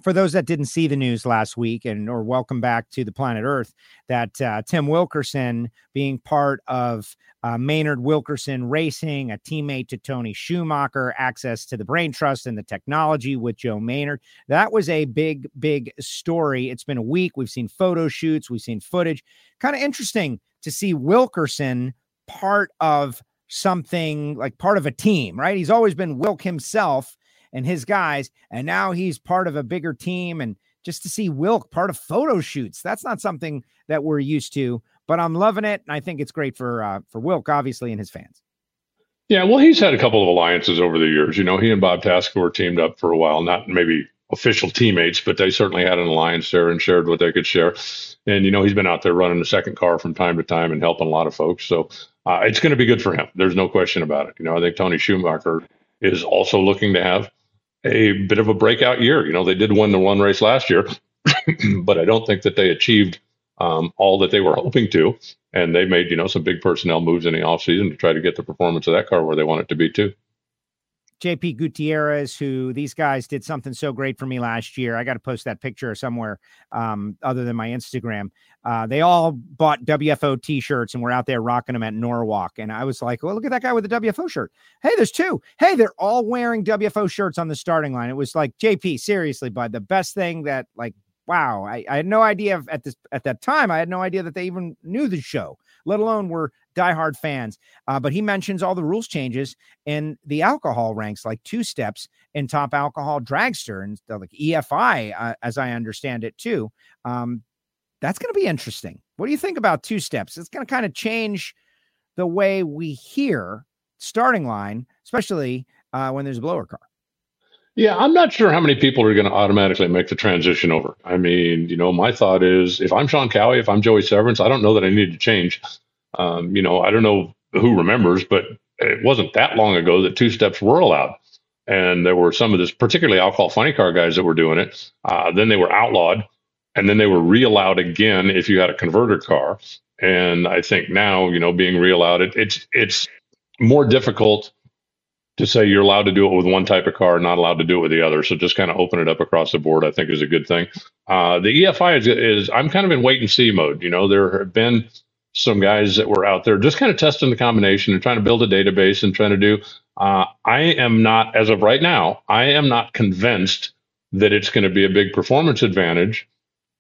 for those that didn't see the news last week and or welcome back to the planet earth that uh, tim wilkerson being part of uh, maynard wilkerson racing a teammate to tony schumacher access to the brain trust and the technology with joe maynard that was a big big story it's been a week we've seen photo shoots we've seen footage kind of interesting to see wilkerson part of something like part of a team right he's always been wilk himself and his guys. And now he's part of a bigger team. And just to see Wilk part of photo shoots, that's not something that we're used to. But I'm loving it, and I think it's great for uh, for Wilk, obviously, and his fans. Yeah, well, he's had a couple of alliances over the years. You know, he and Bob Tasca were teamed up for a while, not maybe official teammates, but they certainly had an alliance there and shared what they could share. And you know, he's been out there running the second car from time to time and helping a lot of folks. So uh, it's going to be good for him. There's no question about it. You know, I think Tony Schumacher is also looking to have a bit of a breakout year. You know, they did win the one race last year, but I don't think that they achieved um, all that they were hoping to. And they made, you know, some big personnel moves in the offseason to try to get the performance of that car where they want it to be too. JP Gutierrez, who these guys did something so great for me last year. I got to post that picture somewhere um, other than my Instagram. Uh, they all bought WFO t-shirts and were out there rocking them at Norwalk. And I was like, well, look at that guy with the WFO shirt. Hey, there's two. Hey, they're all wearing WFO shirts on the starting line. It was like, JP, seriously, bud, the best thing that like, wow, I, I had no idea at this at that time. I had no idea that they even knew the show, let alone were diehard fans. Uh, but he mentions all the rules changes in the alcohol ranks, like two steps in top alcohol dragster and like EFI, uh, as I understand it too. Um, that's going to be interesting. What do you think about two steps? It's going to kind of change the way we hear starting line, especially uh, when there's a blower car. Yeah, I'm not sure how many people are going to automatically make the transition over. I mean, you know, my thought is if I'm Shawn Cowie, if I'm Joey Severance, I don't know that I need to change. Um, you know, I don't know who remembers, but it wasn't that long ago that two steps were allowed. And there were some of this, particularly call funny car guys that were doing it. Uh, then they were outlawed, and then they were re-allowed again if you had a converter car. And I think now, you know, being re-allowed, it, it's it's more difficult to say you're allowed to do it with one type of car, not allowed to do it with the other. So just kind of open it up across the board, I think, is a good thing. Uh, the EFI is, is I'm kind of in wait and see mode. You know, there have been some guys that were out there just kind of testing the combination and trying to build a database and trying to do. Uh, I am not, as of right now, I am not convinced that it's going to be a big performance advantage,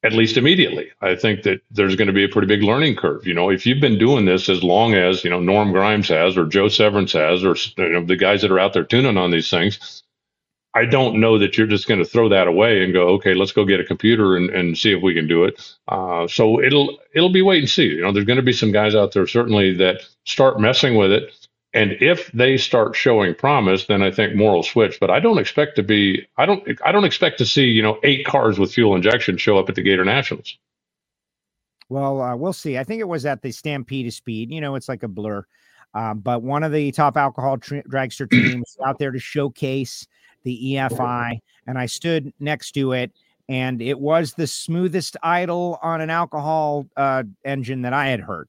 at least immediately. I think that there's going to be a pretty big learning curve. You know, if you've been doing this as long as, you know, Norm Grimes has or Joe Severance has or you know, the guys that are out there tuning on these things, I don't know that you're just going to throw that away and go, okay, let's go get a computer and, and see if we can do it. Uh, so it'll it'll be wait and see. You know, there's going to be some guys out there certainly that start messing with it, and if they start showing promise, then I think more will switch. But I don't expect to be I don't I don't expect to see you know eight cars with fuel injection show up at the Gator Nationals. Well, uh, we'll see. I think it was at the Stampede of Speed. You know, it's like a blur. Um, but one of the top alcohol tra- dragster teams out there to showcase the EFI, and I stood next to it, and it was the smoothest idle on an alcohol uh, engine that I had heard.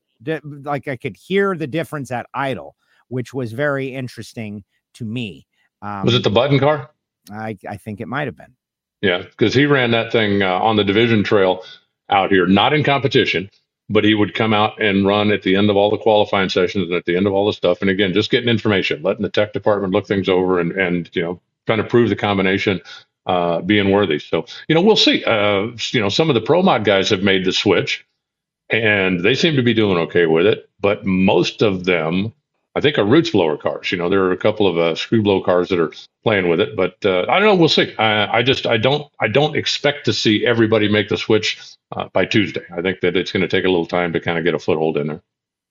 like I could hear the difference at idle, which was very interesting to me. Um, was it the button car? I, I think it might have been. Yeah, because he ran that thing uh, on the division trail out here, not in competition, but he would come out and run at the end of all the qualifying sessions and at the end of all the stuff. And again, just getting information, letting the tech department look things over and, and you know, trying to prove the combination uh, being worthy. So, you know, we'll see. Uh, you know, some of the pro mod guys have made the switch and they seem to be doing okay with it, but most of them I think are roots blower cars. You know, there are a couple of uh, screw blow cars that are playing with it, but uh, I don't know. We'll see. I, I, just I don't I don't expect to see everybody make the switch uh, by Tuesday. I think that it's going to take a little time to kind of get a foothold in there.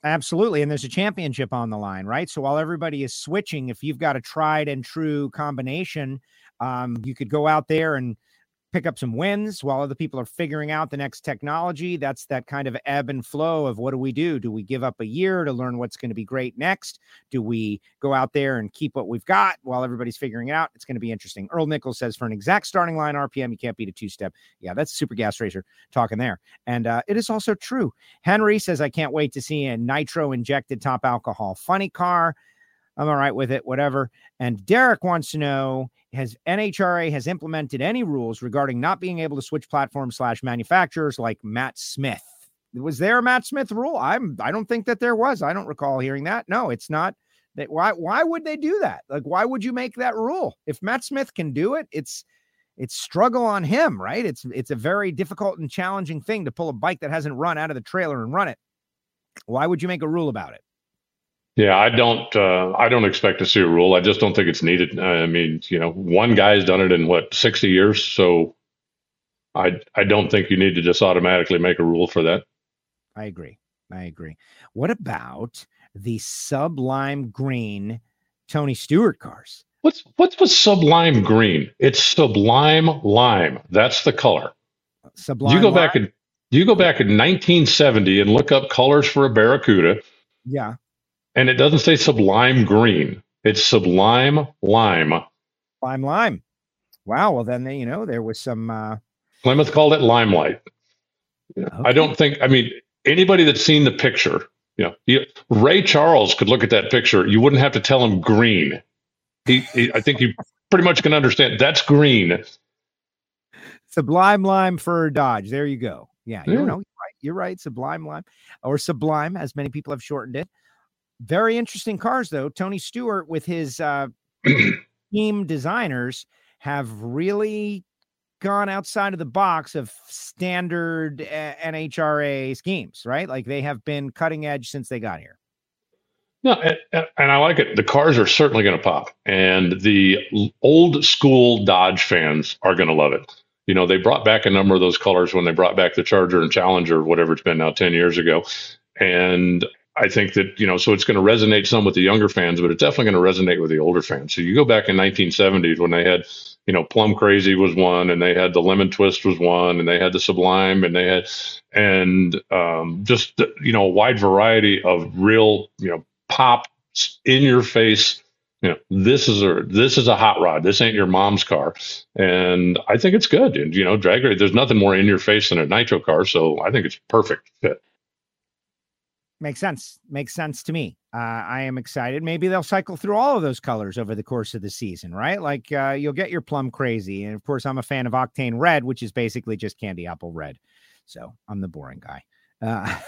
Absolutely. And there's a championship on the line, right? So while everybody is switching, if you've got a tried and true combination, um, you could go out there and pick up some wins while other people are figuring out the next technology. That's that kind of ebb and flow of what do we do? Do we give up a year to learn what's going to be great next? Do we go out there and keep what we've got while everybody's figuring it out? It's going to be interesting. Earl Nichols says for an exact starting line RPM, you can't beat a two step. Yeah, that's super gas racer talking there. And uh, it is also true. Henry says, I can't wait to see a nitro injected top alcohol funny car. I'm all right with it, whatever. And Derek wants to know has NHRA has implemented any rules regarding not being able to switch platforms slash manufacturers like Matt Smith? Was there a Matt Smith rule? I'm I don't think that there was. I don't recall hearing that. No, it's not. That why why would they do that? Like why would you make that rule? If Matt Smith can do it, it's it's struggle on him, right? It's it's a very difficult and challenging thing to pull a bike that hasn't run out of the trailer and run it. Why would you make a rule about it? Yeah, I don't. Uh, I don't expect to see a rule. I just don't think it's needed. I mean, you know, one guy's done it in what sixty years, so I I don't think you need to just automatically make a rule for that. I agree. I agree. What about the sublime green Tony Stewart cars? What's what's with sublime green? It's sublime lime. That's the color. Sublime. You go lime? back and you go back in 1970 and look up colors for a Barracuda. Yeah. And it doesn't say sublime green. It's sublime lime. Lime lime. Wow. Well, then you know there was some. Uh... Plymouth called it limelight. okay. I don't think. I mean, anybody that's seen the picture, you know, he, Ray Charles could look at that picture. You wouldn't have to tell him green. He, he I think you pretty much can understand that's green. Sublime lime for Dodge. There you go. Yeah, yeah. you know, you're right. You're right. Sublime lime, or sublime, as many people have shortened it. Very interesting cars, though. Tony Stewart with his uh, team designers have really gone outside of the box of standard uh, NHRA schemes, right? Like they have been cutting edge since they got here. No, and, and I like it. The cars are certainly going to pop, and the old school Dodge fans are going to love it. You know, they brought back a number of those colors when they brought back the Charger and Challenger, whatever it's been now, 10 years ago. And I think that, you know, so it's going to resonate some with the younger fans, but it's definitely going to resonate with the older fans. So you go back in 1970s when they had, you know, Plum Crazy was one, and they had the Lemon Twist was one, and they had the Sublime, and they had, and um, just, you know, a wide variety of real, you know, pop in your face. You know, this is a this is a hot rod. This ain't your mom's car, and I think it's good. And you know, drag race. There's nothing more in your face than a nitro car, so I think it's perfect fit. Makes sense. Makes sense to me. Uh, I am excited. Maybe they'll cycle through all of those colors over the course of the season, right? Like uh, you'll get your plum crazy, and of course, I'm a fan of octane red, which is basically just candy apple red. So I'm the boring guy. Uh,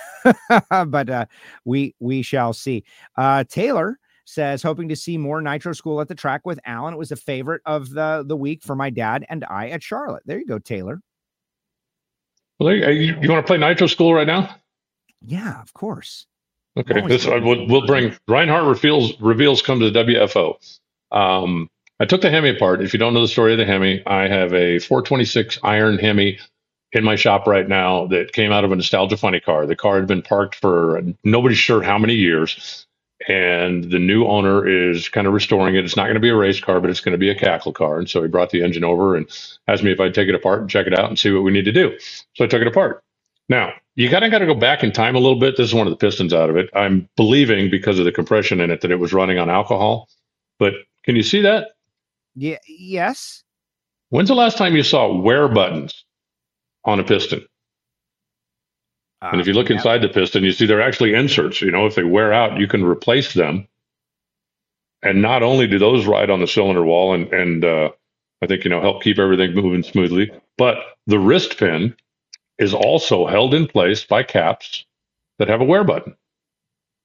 but uh, we we shall see. Uh, Taylor says hoping to see more Nitro School at the track with Alan. It was a favorite of the the week for my dad and I at Charlotte. There you go, Taylor. Well, you, you want to play Nitro School right now? Yeah, of course. Okay, this uh, we'll, we'll bring Reinhart reveals reveals come to the WFO. Um, I took the Hemi apart. If you don't know the story of the Hemi, I have a 426 iron Hemi in my shop right now that came out of a nostalgia funny car. The car had been parked for nobody's sure how many years, and the new owner is kind of restoring it. It's not going to be a race car, but it's going to be a cackle car. And so he brought the engine over and asked me if I'd take it apart and check it out and see what we need to do. So I took it apart. Now, you kind of got to go back in time a little bit. This is one of the pistons out of it. I'm believing because of the compression in it that it was running on alcohol. But can you see that? Yeah. Yes. When's the last time you saw wear buttons on a piston? Uh, and if you look yeah. inside the piston, you see they're actually inserts. You know, if they wear out, you can replace them. And not only do those ride on the cylinder wall and and uh, I think you know help keep everything moving smoothly, but the wrist pin is also held in place by caps that have a wear button.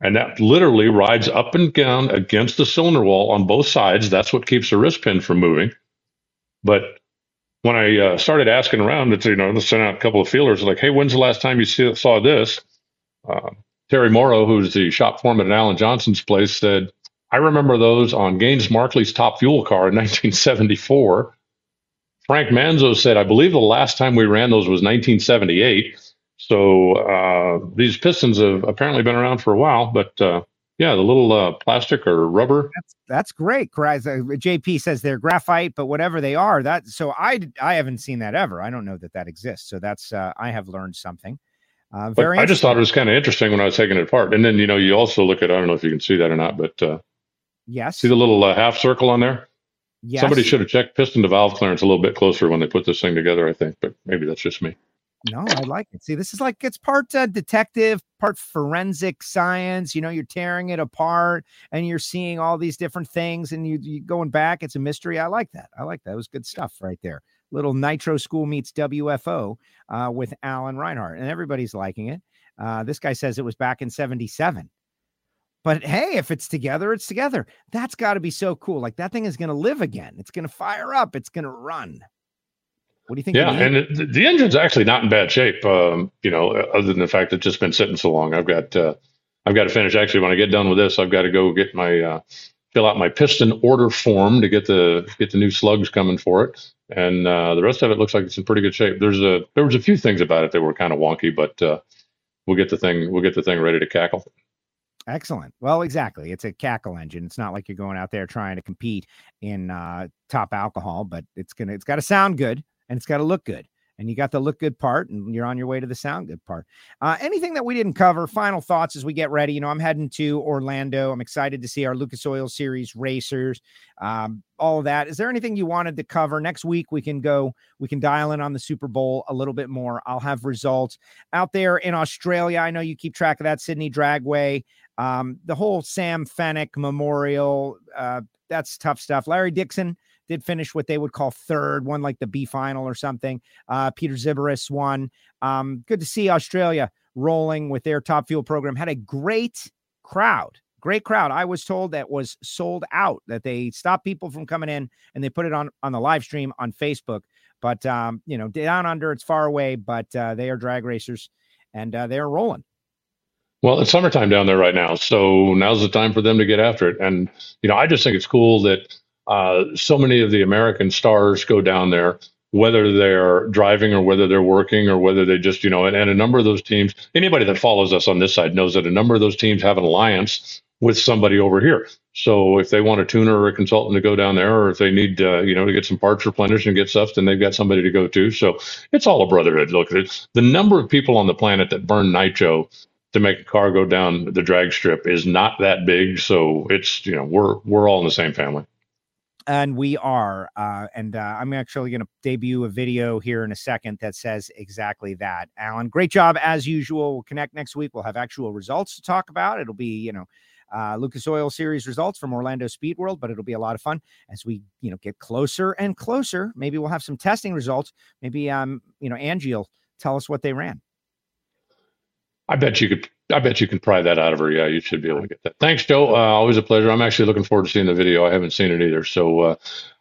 And that literally rides up and down against the cylinder wall on both sides. That's what keeps the wrist pin from moving. But when I uh, started asking around, it's, you know, sent out a couple of feelers like, hey, when's the last time you see, saw this? Uh, Terry Morrow, who's the shop foreman at Alan Johnson's place, said, I remember those on Gaines Markley's top fuel car in 1974. Frank Manzo said, I believe the last time we ran those was 1978. So uh, these pistons have apparently been around for a while, but uh, yeah, the little uh, plastic or rubber. That's that's great. JP says they're graphite, but whatever they are, that so I I haven't seen that ever. I don't know that that exists. So that's uh, I have learned something. Uh, very. I just thought it was kind of interesting when I was taking it apart, and then you know you also look at I don't know if you can see that or not, but uh, yes, see the little uh, half circle on there. Yes. Somebody should have checked piston to valve clearance a little bit closer when they put this thing together. I think, but maybe that's just me. No, I like it. See, this is like it's part uh, detective, part forensic science. You know, you're tearing it apart and you're seeing all these different things, and you you going back. It's a mystery. I like that. I like that. It was good stuff right there. Little Nitro School meets WFO uh, with Alan Reinhart, and everybody's liking it. Uh, this guy says it was back in '77. But hey, if it's together, it's together. That's got to be so cool. Like that thing is going to live again. It's going to fire up. It's going to run. What do you think? Yeah, and it, the engine's actually not in bad shape. Um, you know, other than the fact that it's just been sitting so long. I've got uh, I've got to finish. Actually, when I get done with this, I've got to go get my uh, fill out my piston order form to get the get the new slugs coming for it. And uh, the rest of it looks like it's in pretty good shape. There's a there was a few things about it that were kind of wonky, but uh, we'll get the thing we'll get the thing ready to cackle. Excellent. Well, exactly. It's a cackle engine. It's not like you're going out there trying to compete in uh, top alcohol, but it's gonna it's got to sound good and it's got to look good. And you got the look good part, and you're on your way to the sound good part. Uh, anything that we didn't cover? Final thoughts as we get ready. You know, I'm heading to Orlando. I'm excited to see our Lucas Oil Series racers. Um, all of that. Is there anything you wanted to cover next week? We can go. We can dial in on the Super Bowl a little bit more. I'll have results out there in Australia. I know you keep track of that Sydney Dragway. Um, the whole Sam Fenech Memorial. Uh, that's tough stuff. Larry Dixon did finish what they would call third, one like the B final or something. Uh, Peter Xiberras won. Um, good to see Australia rolling with their top fuel program. Had a great crowd. Great crowd. I was told that was sold out, that they stopped people from coming in and they put it on on the live stream on Facebook. But um, you know, down under, it's far away, but uh, they are drag racers and uh, they're rolling. Well, it's summertime down there right now, so now's the time for them to get after it. And you know, I just think it's cool that uh, so many of the American stars go down there, whether they're driving or whether they're working or whether they just, you know, and, and a number of those teams, anybody that follows us on this side knows that a number of those teams have an alliance with somebody over here. So if they want a tuner or a consultant to go down there, or if they need, uh, you know, to get some parts replenished and get stuff, then they've got somebody to go to. So it's all a brotherhood. Look, the number of people on the planet that burn nitro to make a car go down the drag strip is not that big. So it's, you know, we're we're all in the same family. And we are uh, and uh, i'm actually going to debut a video here in a second that says exactly that. Alan great job as usual. We'll connect next week. We'll have actual results to talk about. It'll be you know uh, lucas oil series results from orlando speed world but it'll be a lot of fun as we you know get closer and closer. Maybe we'll have some testing results. Maybe um you know angie will tell us what they ran I bet you could. I bet you can pry that out of her. Yeah, you should be able to get that. Thanks, Joe. Uh, always a pleasure. I'm actually looking forward to seeing the video. I haven't seen it either. So uh,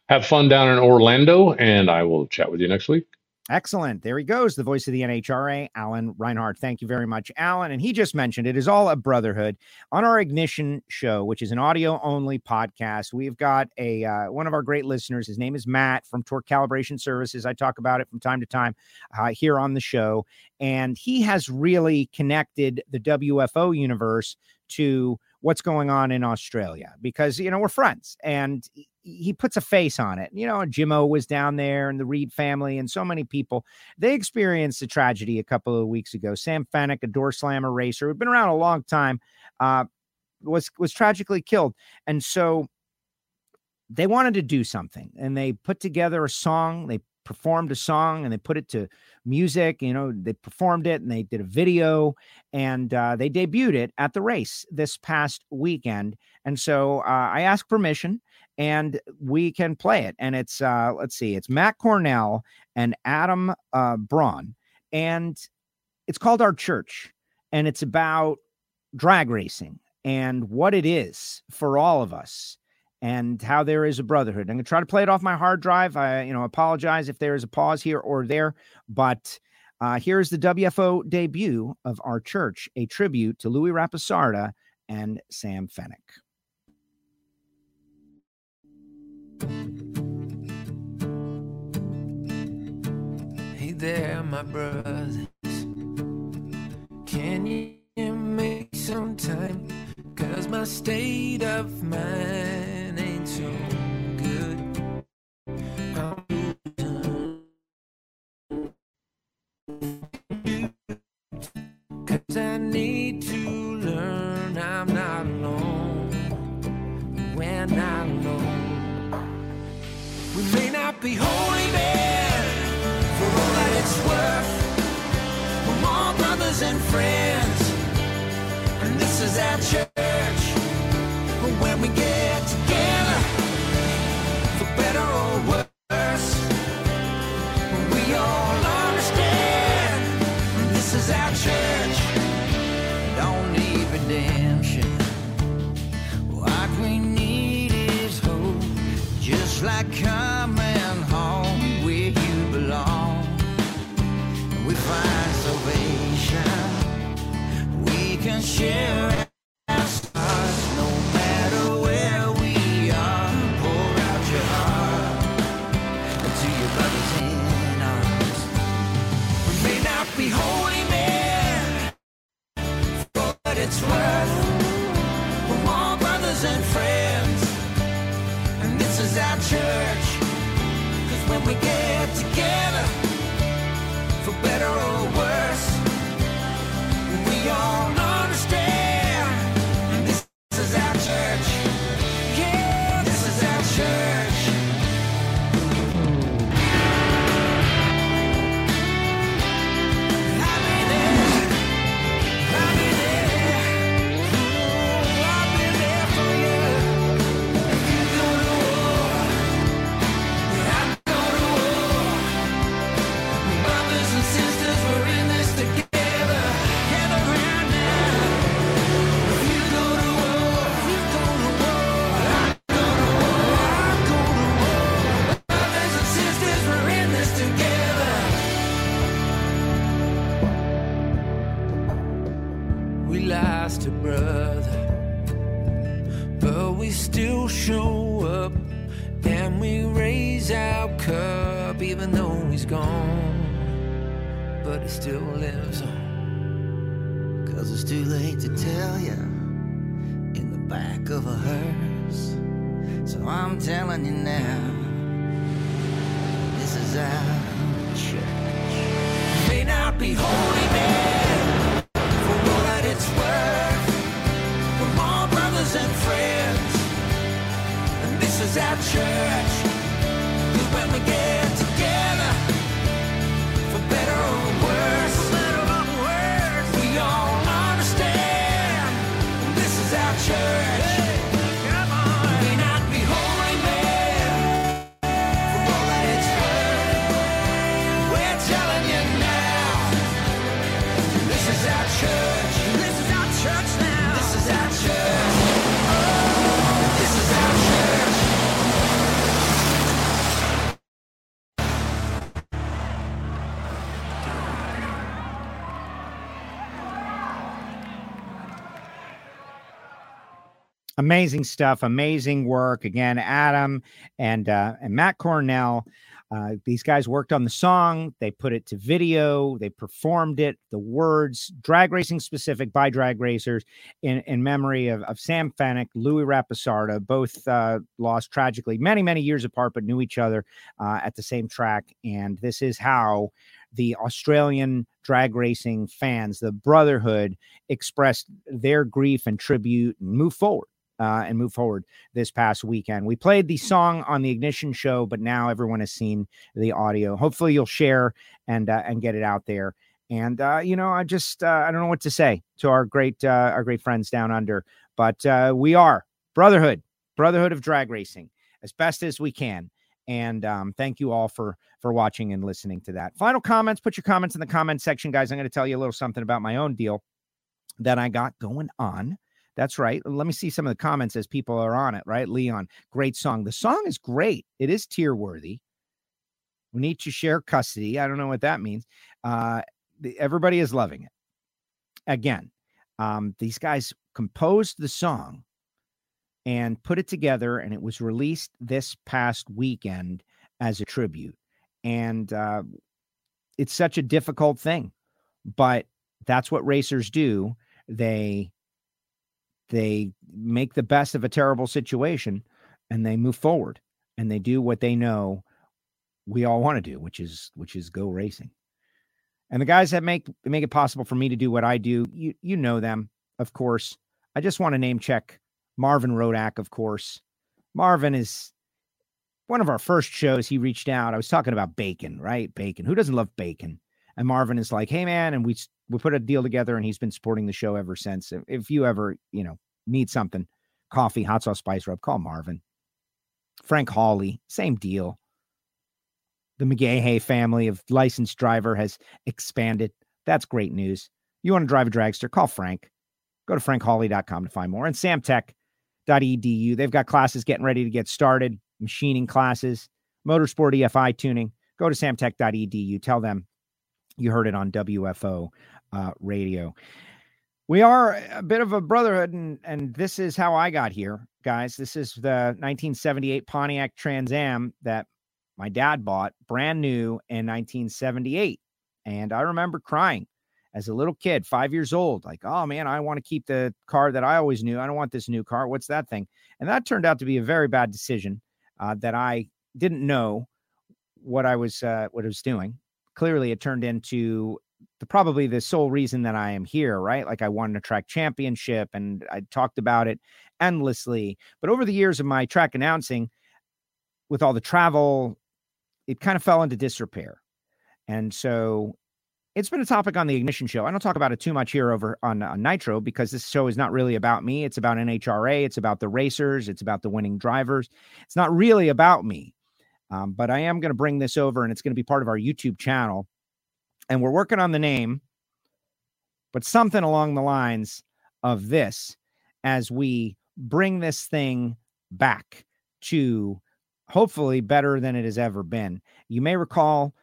have fun down in Orlando, and I will chat with you next week. Excellent. There he goes, the voice of the NHRA, Alan Reinhart. Thank you very much, Alan. And he just mentioned it is all a brotherhood. On our Ignition show, which is an audio only podcast, we've got a uh, one of our great listeners. His name is Matt from Torque Calibration Services. I talk about it from time to time uh, here on the show, and he has really connected the WFO universe to what's going on in Australia because you know we're friends and he puts a face on it. You know, Jimmo was down there and the Reed family and so many people. They experienced a tragedy a couple of weeks ago. Sam Fenech, a door slammer racer who'd been around a long time, uh, was was tragically killed. And so they wanted to do something and they put together a song. They performed a song and they put it to music. You know, they performed it and they did a video and uh, they debuted it at the race this past weekend. And so uh, I asked permission and we can play it. And it's, uh, let's see, it's Matt Cornell and Adam uh, Braun. And it's called Our Church. and it's about drag racing and what it is for all of us and how there is a brotherhood. I'm going to try to play it off my hard drive. I, you know, apologize if there is a pause here or there, but uh, here's the WFO debut of our church, a tribute to Louis Rapisarda and Sam Fenech. Hey there, my brothers. Can you make some time? Cause my state of mind so good. Cause I need to learn I'm not alone. We're not alone. We may not be holy men for all that it's worth. We're more brothers and friends. And this is our church. Just like coming home where you belong. We find salvation. We can share amazing stuff amazing work. Again adam and uh and matt cornell uh these guys worked on the song. They put it to video. They performed it. The words drag racing specific by drag racers in in memory of, of sam fenech louis rapisarda both uh lost tragically many many years apart but knew each other uh at the same track. And this is how the Australian drag racing fans, the brotherhood, expressed their grief and tribute and move forward uh, and move forward this past weekend. We played the song on the Ignition show, but now everyone has seen the audio. Hopefully, you'll share and uh, and get it out there. And uh, you know, I just uh, I don't know what to say to our great uh, our great friends down under, but uh, we are brotherhood, brotherhood of drag racing, as best as we can. And um, thank you all for for watching and listening to that. Final comments. Put your comments in the comment section, guys. I'm going to tell you a little something about my own deal. that I got going on. That's right. Let me see some of the comments as people are on it, right? Leon, great song. The song is great. It is tier worthy. We need to share custody. I don't know what that means. Uh, everybody is loving it. Again, um, these guys composed the song and put it together, and it was released this past weekend as a tribute. And uh, it's such a difficult thing, but that's what racers do. They they make the best of a terrible situation and they move forward and they do what they know we all want to do, which is which is go racing. And the guys that make make it possible for me to do what I do, you you know them, of course. I just want to name check Marvin Rodak, of course. Marvin is one of our first shows. He reached out. I was talking about bacon, right? Bacon. Who doesn't love bacon? And Marvin is like, "Hey, man," and we we put a deal together, and he's been supporting the show ever since. If, if you ever, you know, need something, coffee, hot sauce, spice rub, call Marvin. Frank Hawley, same deal. The McGahey family of licensed driver has expanded. That's great news. You want to drive a dragster? Call Frank. Go to frankhawley.com to find more. And samtech.edu. They've got classes getting ready to get started, machining classes, motorsport EFI tuning. Go to samtech.edu. Tell them you heard it on WFO uh, radio. We are a bit of a brotherhood, and, and this is how I got here, guys. This is the 1978 Pontiac Trans Am that my dad bought brand new in 1978. And I remember crying as a little kid, five years old, like, oh man, I want to keep the car that I always knew. I don't want this new car. What's that thing? And that turned out to be a very bad decision uh, that I didn't know what I was uh, what I was doing. Clearly, it turned into the probably the sole reason that I am here, right? Like I won a track championship and I talked about it endlessly. But over the years of my track announcing, with all the travel, it kind of fell into disrepair. And so it's been a topic on the Ignition Show. I don't talk about it too much here over on, on Nitro because this show is not really about me. It's about NHRA. It's about the racers. It's about the winning drivers. It's not really about me. Um, but I am going to bring this over and it's going to be part of our YouTube channel. And we're working on the name, but something along the lines of this as we bring this thing back to hopefully better than it has ever been. You may recall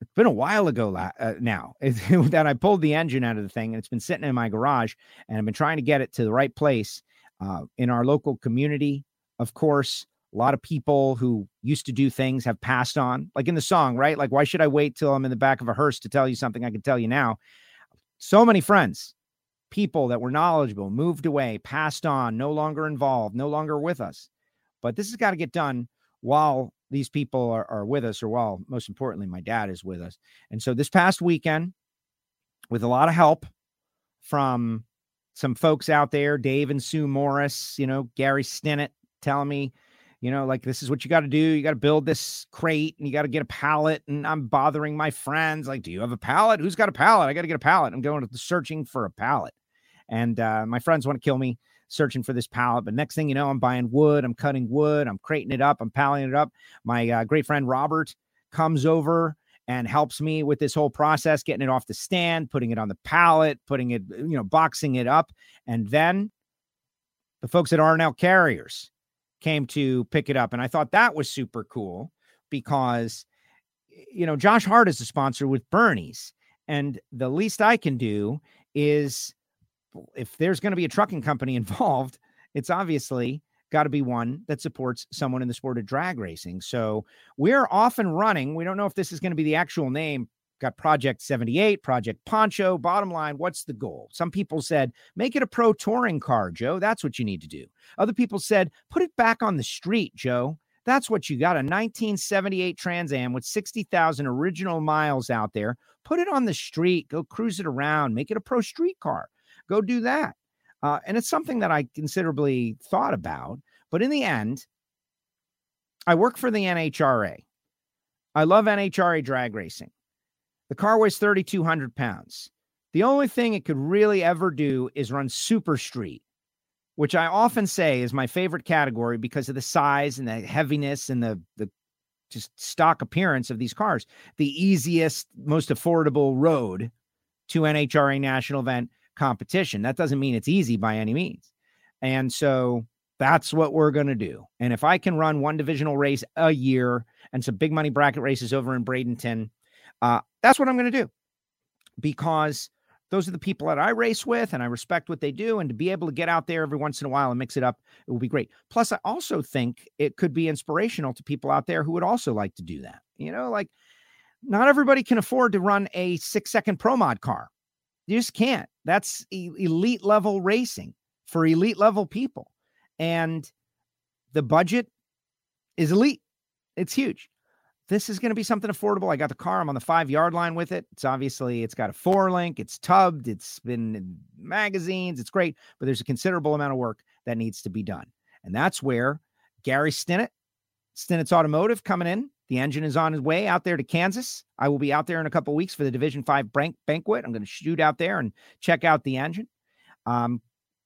it's been a while ago uh, now that I pulled the engine out of the thing and it's been sitting in my garage and I've been trying to get it to the right place uh, in our local community. Of course, a lot of people who used to do things have passed on, like in the song, right? Like, why should I wait till I'm in the back of a hearse to tell you something I can tell you now? So many friends, people that were knowledgeable, moved away, passed on, no longer involved, no longer with us. But this has got to get done while these people are, are with us, or while most importantly, my dad is with us. And so this past weekend, with a lot of help from some folks out there, Dave and Sue Morris, you know, Gary Stinnett telling me, you know, like this is what you got to do. You got to build this crate and you got to get a pallet. And I'm bothering my friends, like, do you have a pallet? Who's got a pallet? I got to get a pallet. I'm going to searching for a pallet. And uh, my friends want to kill me searching for this pallet. But next thing you know, I'm buying wood, I'm cutting wood, I'm crating it up, I'm palleting it up. My uh, great friend Robert comes over and helps me with this whole process, getting it off the stand, putting it on the pallet, putting it, you know, boxing it up. And then the folks at R&L Carriers came to pick it up. And I thought that was super cool because, you know, Josh Hart is a sponsor with Burnyzz. And the least I can do is if there's going to be a trucking company involved, it's obviously got to be one that supports someone in the sport of drag racing. So we're off and running. We don't know if this is going to be the actual name. Got Project 78, Project Poncho. Bottom line, what's the goal? Some people said, make it a pro touring car, Joe. That's what you need to do. Other people said, put it back on the street, Joe. That's what you got a 1978 Trans Am with 60,000 original miles out there. Put it on the street, go cruise it around, make it a pro street car go do that. Uh, and it's something that I considerably thought about. But in the end, I work for the NHRA. I love NHRA drag racing. The car weighs 3,200 pounds. The only thing it could really ever do is run super street, which I often say is my favorite category because of the size and the heaviness and the, the just stock appearance of these cars. The easiest, most affordable road to NHRA national event competition. That doesn't mean it's easy by any means. And so that's what we're going to do. And if I can run one divisional race a year and some big money bracket races over in Bradenton, uh, that's what I'm going to do because those are the people that I race with and I respect what they do. And to be able to get out there every once in a while and mix it up, it will be great. Plus, I also think it could be inspirational to people out there who would also like to do that. You know, like not everybody can afford to run a six second pro mod car. You just can't. That's elite level racing for elite level people. And the budget is elite. It's huge. This is going to be something affordable. I got the car. I'm on the five yard line with it. It's obviously it's got a four link. It's tubbed. It's been in magazines. It's great, but there's a considerable amount of work that needs to be done, and that's where Gary Stinnett, Stinnett's Automotive, coming in. The engine is on his way out there to Kansas. I will be out there in a couple weeks for the Division Five bank- banquet. I'm going to shoot out there and check out the engine, um,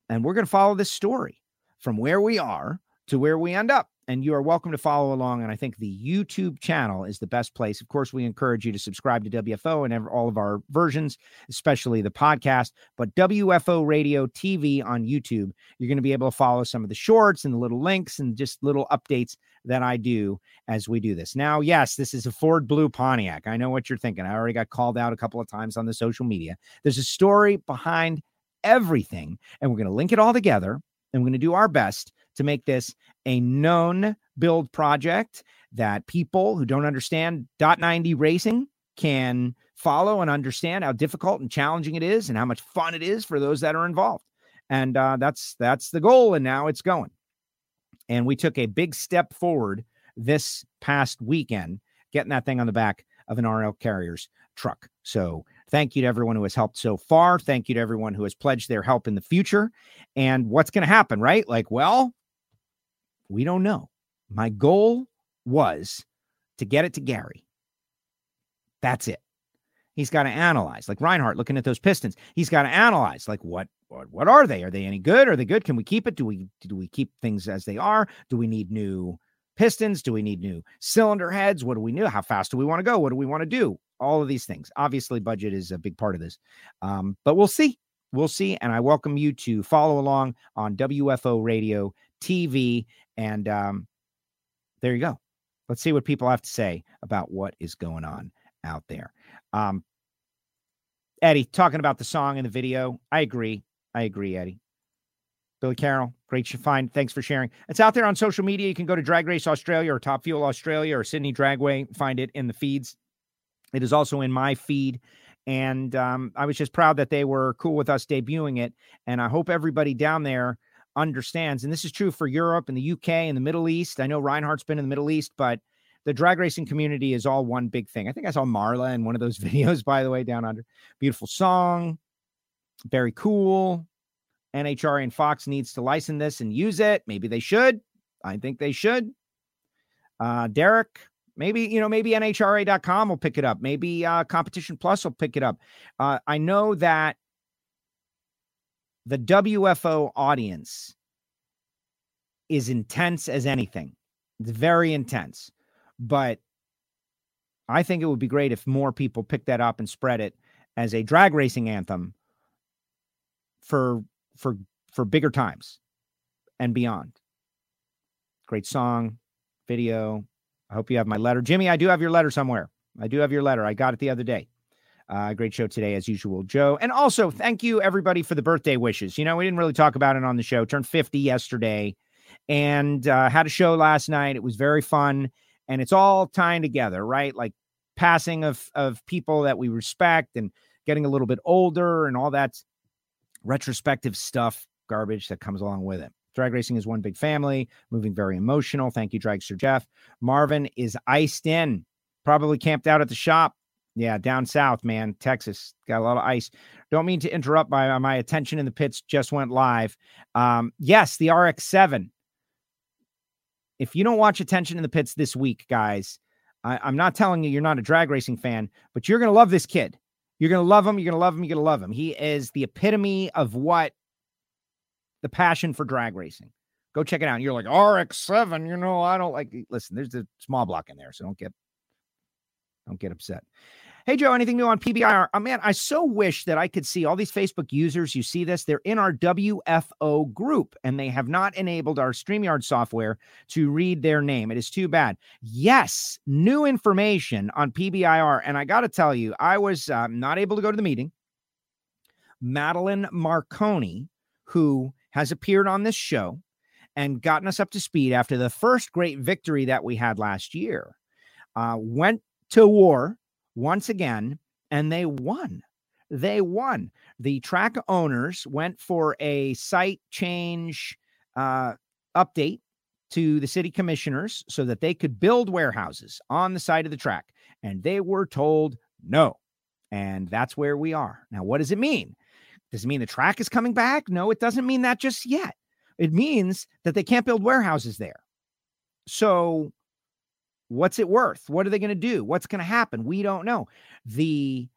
and we're going to follow this story from where we are to where we end up. And you are welcome to follow along. And I think the YouTube channel is the best place. Of course, we encourage you to subscribe to WFO and all of our versions, especially the podcast. But WFO Radio TV on YouTube, you're going to be able to follow some of the shorts and the little links and just little updates that I do as we do this. Now, yes, this is a Ford Blue Pontiac. I know what you're thinking. I already got called out a couple of times on the social media. There's a story behind everything, and we're going to link it all together. And we're going to do our best to make this a known build project that people who don't understand dot 90 racing can follow and understand how difficult and challenging it is and how much fun it is for those that are involved. And uh, that's that's the goal and now it's going. And we took a big step forward this past weekend getting that thing on the back of an rl carriers truck. So thank you to everyone who has helped so far. Thank you to everyone who has pledged their help in the future. And what's going to happen right? Like well we don't know. My goal was to get it to Gary. That's it. He's got to analyze, like Reinhart looking at those Pistons. He's got to analyze, like what, what, what are they? Are they any good? Are they good? Can we keep it? Do we, do we keep things as they are? Do we need new pistons? Do we need new cylinder heads? What do we need? How fast do we want to go? What do we want to do? All of these things. Obviously, budget is a big part of this, um, but we'll see. We'll see. And I welcome you to follow along on WFO Radio TV. And um, there you go. Let's see what people have to say about what is going on out there. Um, Eddie, talking about the song and the video, I agree. I agree, Eddie. Billy Carroll, great to find. Thanks for sharing. It's out there on social media. You can go to Drag Race Australia or Top Fuel Australia or Sydney Dragway, find it in the feeds. It is also in my feed. And um, I was just proud that they were cool with us debuting it. And I hope everybody down there understands, and this is true for Europe and the UK and the Middle East. I know Reinhart's been in the Middle East, but the drag racing community is all one big thing. I think I saw Marla in one of those videos, by the way, down under. Beautiful song, very cool. NHRA and Fox needs to license this and use it. Maybe they should. I think they should. Uh, Derek, maybe you know, maybe NHRA.com will pick it up. Maybe uh, Competition Plus will pick it up. Uh, I know that the WFO audience is intense as anything. It's very intense. But I think it would be great if more people pick that up and spread it as a drag racing anthem for for for bigger times and beyond. Great song, video. I hope you have my letter. Jimmy, I do have your letter somewhere. I do have your letter. I got it the other day. Uh, great show today, as usual, Joe. And also, thank you everybody for the birthday wishes. You know, we didn't really talk about it on the show. Turned 50 yesterday and uh, had a show last night. It was very fun. And it's all tying together, right? Like passing of, of people that we respect and getting a little bit older and all that retrospective stuff, garbage that comes along with it. Drag racing is one big family, moving very emotional. Thank you, Dragster Jeff. Marvin is iced in, probably camped out at the shop yeah, down south, man, Texas got a lot of ice. Don't mean to interrupt my my attention in the pits just went live. Um, yes, the RX-7. If you don't watch Attention in the Pits this week, guys, I, I'm not telling you you're not a drag racing fan, but you're gonna love this kid. You're gonna love him. You're gonna love him. You're gonna love him. He is the epitome of what the passion for drag racing. Go check it out. You're like RX-7. You know, I don't like. Listen, there's a small block in there, so don't get don't get upset. Hey, Joe, anything new on PBIR? Oh, man, I so wish that I could see all these Facebook users. You see this? They're in our WFO group and they have not enabled our StreamYard software to read their name. It is too bad. Yes, new information on PBIR. And I got to tell you, I was um, not able to go to the meeting. Madeline Marconi, who has appeared on this show and gotten us up to speed after the first great victory that we had last year, uh, went to war once again, and they won. They won. The track owners went for a site change uh, update to the city commissioners so that they could build warehouses on the side of the track. And they were told no. And that's where we are. Now, what does it mean? Does it mean the track is coming back? No, it doesn't mean that just yet. It means that they can't build warehouses there. So What's it worth? What are they going to do? What's going to happen? We don't know. The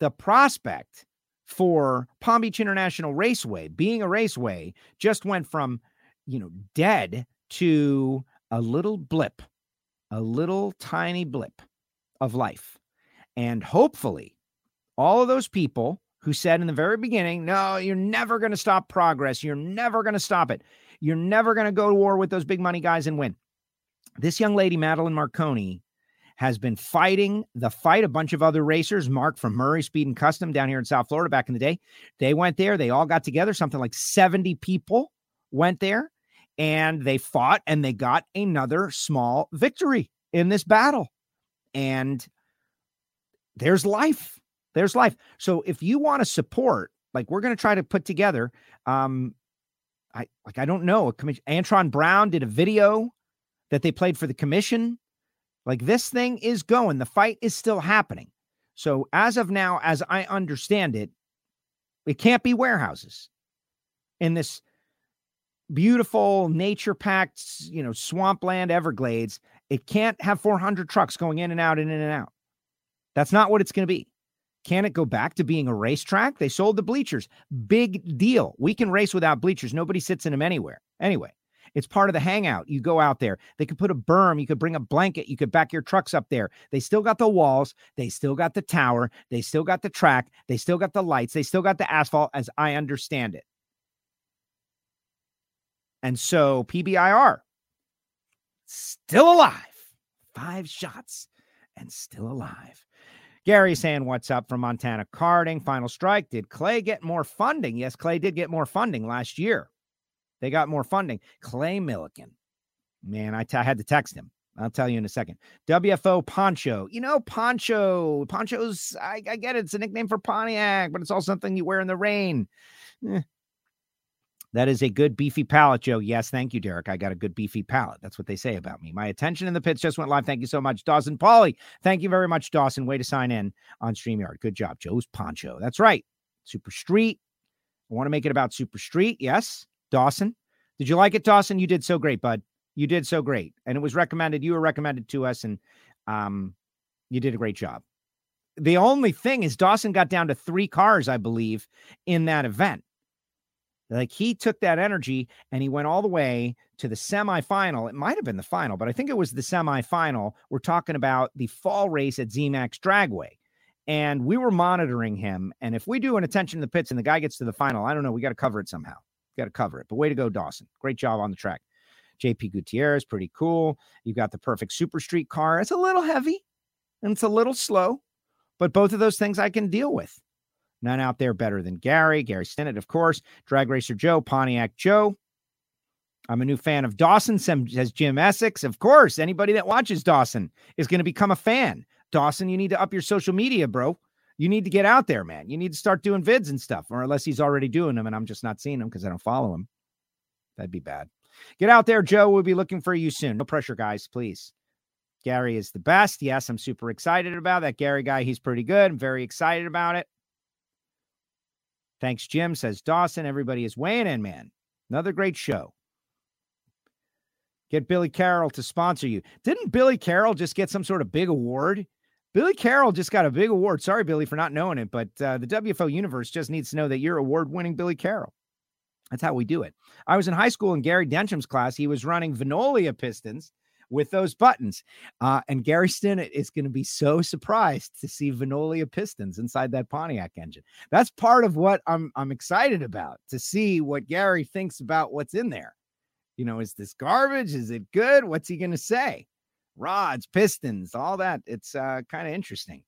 the prospect for Palm Beach International Raceway being a raceway just went from, you know, dead to a little blip, a little tiny blip of life. And hopefully, all of those people who said in the very beginning, no, you're never going to stop progress. You're never going to stop it. You're never going to go to war with those big money guys and win. This young lady, Madeline Marconi, has been fighting the fight. A bunch of other racers, Mark from Murray Speed and Custom down here in South Florida back in the day, they went there. They all got together. Something like 70 people went there and they fought and they got another small victory in this battle. And there's life. There's life. So if you want to support, like we're going to try to put together, um, I like I don't know. Antron Brown did a video that they played for the commission. Like this thing is going, the fight is still happening. So, as of now, as I understand it, it can't be warehouses in this beautiful nature packed, you know, swampland Everglades. It can't have 400 trucks going in and out and in and out. That's not what it's going to be. Can it go back to being a racetrack? They sold the bleachers. Big deal. We can race without bleachers. Nobody sits in them anywhere. Anyway, it's part of the hangout. You go out there. They could put a berm. You could bring a blanket. You could back your trucks up there. They still got the walls. They still got the tower. They still got the track. They still got the lights. They still got the asphalt, as I understand it. And so PBIR, still alive. Five shots and still alive. Gary saying, What's up from Montana Karting? Final strike. Did Clay get more funding? Yes, Clay did get more funding last year. They got more funding. Clay Millican, Man, I, t- I had to text him. I'll tell you in a second. WFO Poncho. You know, Poncho. Poncho's, I, I get it. It's a nickname for Pontiac, but it's also something you wear in the rain. Eh. That is a good beefy palate, Joe. Yes, thank you, Derek. I got a good beefy palate. That's what they say about me. My attention in the pits just went live. Thank you so much, Dawson Pauly. Thank you very much, Dawson. Way to sign in on StreamYard. Good job, Joe's Poncho. That's right. Super Street. I want to make it about Super Street. Yes. Dawson. Did you like it, Dawson? You did so great, bud. You did so great. And it was recommended. You were recommended to us, and um, you did a great job. The only thing is, Dawson got down to three cars, I believe, in that event. Like he took that energy and he went all the way to the semifinal. It might have been the final, but I think it was the semifinal. We're talking about the fall race at ZMAX Dragway. And we were monitoring him. And if we do an attention to the pits and the guy gets to the final, I don't know, we got to cover it somehow. Got to cover it. But way to go, Dawson. Great job on the track. JP Gutierrez, pretty cool. You've got the perfect super street car. It's a little heavy and it's a little slow, but both of those things I can deal with. None out there better than Gary. Gary Stinnett, of course. Drag Racer Joe, Pontiac Joe. I'm a new fan of Dawson, says Jim Essex. Of course, anybody that watches Dawson is going to become a fan. Dawson, you need to up your social media, bro you need to get out there, man. You need to start doing vids and stuff, or unless he's already doing them and I'm just not seeing them because I don't follow him. That'd be bad. Get out there, Joe. We'll be looking for you soon. No pressure, guys, please. Gary is the best. Yes, I'm super excited about that Gary guy. He's pretty good. I'm very excited about it. Thanks, Jim, says Dawson. Everybody is weighing in, man. Another great show. Get Billy Carroll to sponsor you. Didn't Billy Carroll just get some sort of big award? Billy Carroll just got a big award. Sorry, Billy, for not knowing it, but uh, the WFO universe just needs to know that you're award winning Billy Carroll. That's how we do it. I was in high school in Gary Dencham's class. He was running Venolia Pistons with those buttons. Uh, and Gary Stinnett is going to be so surprised to see Venolia pistons inside that Pontiac engine. That's part of what I'm I'm excited about to see what Gary thinks about what's in there. You know, is this garbage? Is it good? What's he going to say? Rods, pistons, all that. It's uh, kind of interesting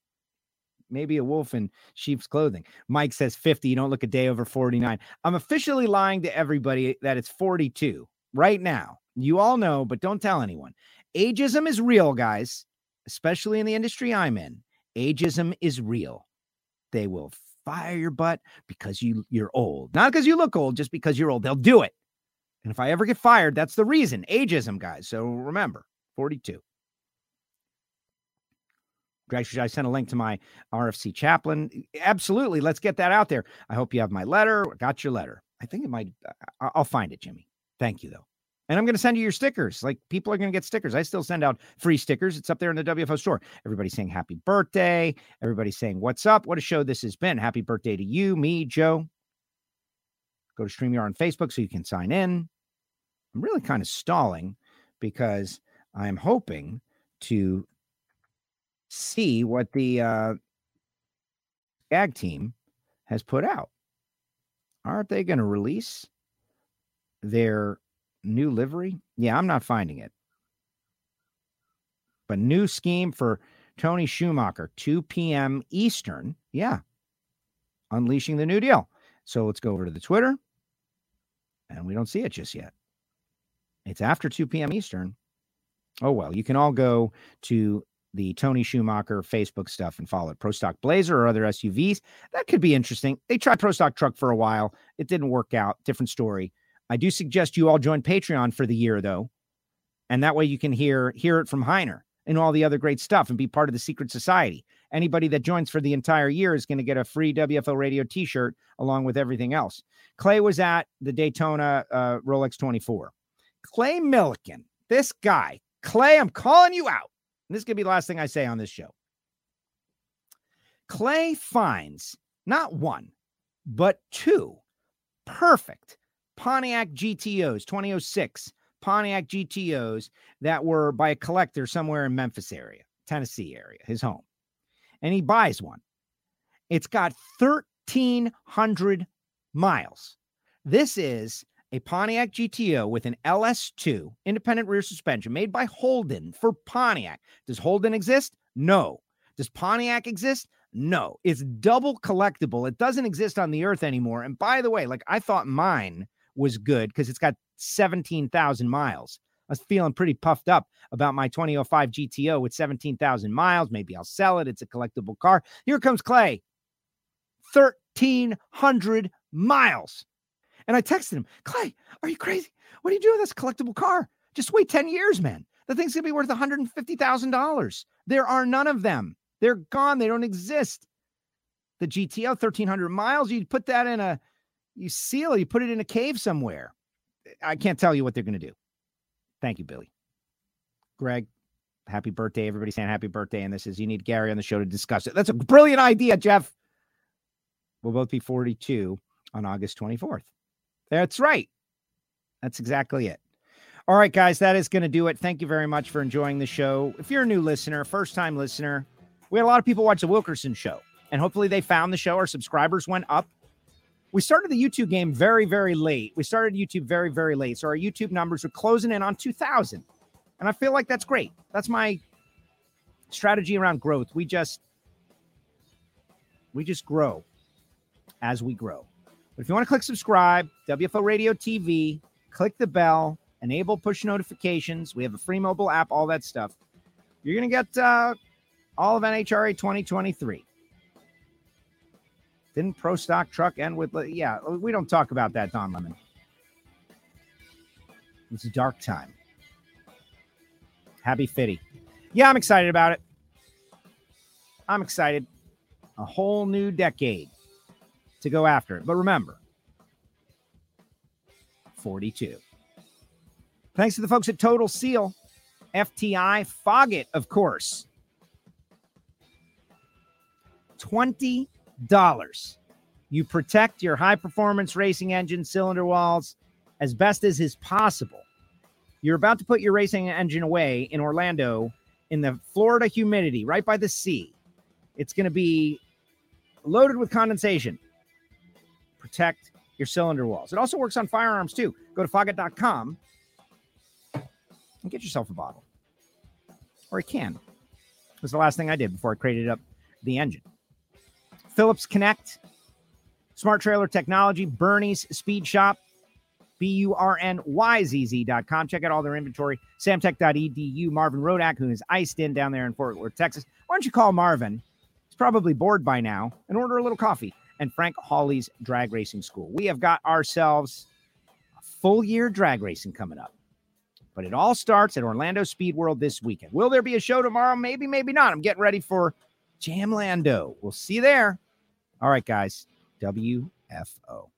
maybe a wolf in sheep's clothing. Mike says 50. You don't look a day over 49. I'm officially lying to everybody that it's 42 right now. You all know, but don't tell anyone. Ageism is real, guys, especially in the industry I'm in. Ageism is real. They will fire your butt because you you're old. Not because you look old, just because you're old. They'll do it. And if I ever get fired, that's the reason. Ageism, guys. So remember, 42. Actually, I sent a link to my RFC chaplain. Absolutely. Let's get that out there. I hope you have my letter. Got your letter. I think it might, uh, I'll find it, Jimmy. Thank you, though. And I'm going to send you your stickers. Like people are going to get stickers. I still send out free stickers. It's up there in the WFO store. Everybody's saying happy birthday. Everybody's saying what's up. What a show this has been. Happy birthday to you, me, Joe. Go to StreamYard on Facebook so you can sign in. I'm really kind of stalling because I'm hoping to see what the uh, gag team has put out. Aren't they going to release their new livery? Yeah, I'm not finding it. But new scheme for Tony Schumacher, 2 p.m. Eastern. Yeah. Unleashing the new deal. So let's go over to the Twitter. And we don't see it just yet. It's after 2 p.m. Eastern. Oh, well, you can all go to the Tony Schumacher Facebook stuff and follow it. Pro Stock Blazer or other SUVs. That could be interesting. They tried Pro Stock Truck for a while. It didn't work out. Different story. I do suggest you all join Patreon for the year though. And that way you can hear hear it from Heiner and all the other great stuff and be part of the secret society. Anybody that joins for the entire year is going to get a free WFO radio t-shirt along with everything else. Clay was at the Daytona uh, Rolex 24. Clay Millican, this guy, Clay, I'm calling you out. And this is going to be the last thing I say on this show. Clay finds not one, but two perfect Pontiac GTOs, 2006 Pontiac GTOs that were by a collector somewhere in Memphis area, Tennessee area, his home. And he buys one. It's got 1,300 miles. This is a Pontiac GTO with an LS2 independent rear suspension made by Holden for Pontiac. Does Holden exist? No. Does Pontiac exist? No. It's double collectible. It doesn't exist on the earth anymore. And by the way, like I thought mine was good because it's got 17,000 miles. I was feeling pretty puffed up about my 2005 GTO with 17,000 miles. Maybe I'll sell it. It's a collectible car. Here comes Clay. 1,300 miles. And I texted him, Clay, are you crazy? What are you doing with this collectible car? Just wait 10 years, man. The thing's going to be worth $150,000. There are none of them. They're gone. They don't exist. The GTO, 1,300 miles, you put that in a, you seal it, you put it in a cave somewhere. I can't tell you what they're going to do. Thank you, Billy. Greg, happy birthday. Everybody saying happy birthday. And this is, you need Gary on the show to discuss it. That's a brilliant idea, Jeff. We'll both be 42 on August 24th. That's right. That's exactly it. All right, guys, that is going to do it. Thank you very much for enjoying the show. If you're a new listener, first time listener, we had a lot of people watch the Wilkerson show, and hopefully they found the show. Our subscribers went up. We started the YouTube game very, very late. We started YouTube very, very late. So our YouTube numbers are closing in on 2,000. And I feel like that's great. That's my strategy around growth. We just, we just grow as we grow. But if you want to click subscribe, WFO Radio TV, click the bell, enable push notifications. We have a free mobile app, all that stuff. You're going to get uh, all of NHRA 2023. Didn't Pro Stock Truck end with, yeah, we don't talk about that, Don Lemon. It's a dark time. Happy Fitty. Yeah, I'm excited about it. I'm excited. A whole new decade to go after it. But remember, 42. Thanks to the folks at Total Seal, FTI, Foggett, of course. $20. You protect your high performance racing engine cylinder walls as best as is possible You're about to put your racing engine away in Orlando in the Florida humidity right by the sea. It's going to be loaded with condensation. Protect your cylinder walls. It also works on firearms too. Go to fogget.com and get yourself a bottle or a can. It was the last thing I did before I crated up the engine. Phillips Connect, Smart Trailer Technology, Burnyzz Speed Shop, B U R N Y Z Z.com. Check out all their inventory. Samtech.edu. Marvin Rodak, who is iced in down there in Fort Worth, Texas. Why don't you call Marvin? He's probably bored by now and order a little coffee. And Frank Hawley's Drag Racing School. We have got ourselves a full year drag racing coming up. But it all starts at Orlando Speed World this weekend. Will there be a show tomorrow? Maybe, maybe not. I'm getting ready for Jamlando. We'll see you there. All right, guys. WFO.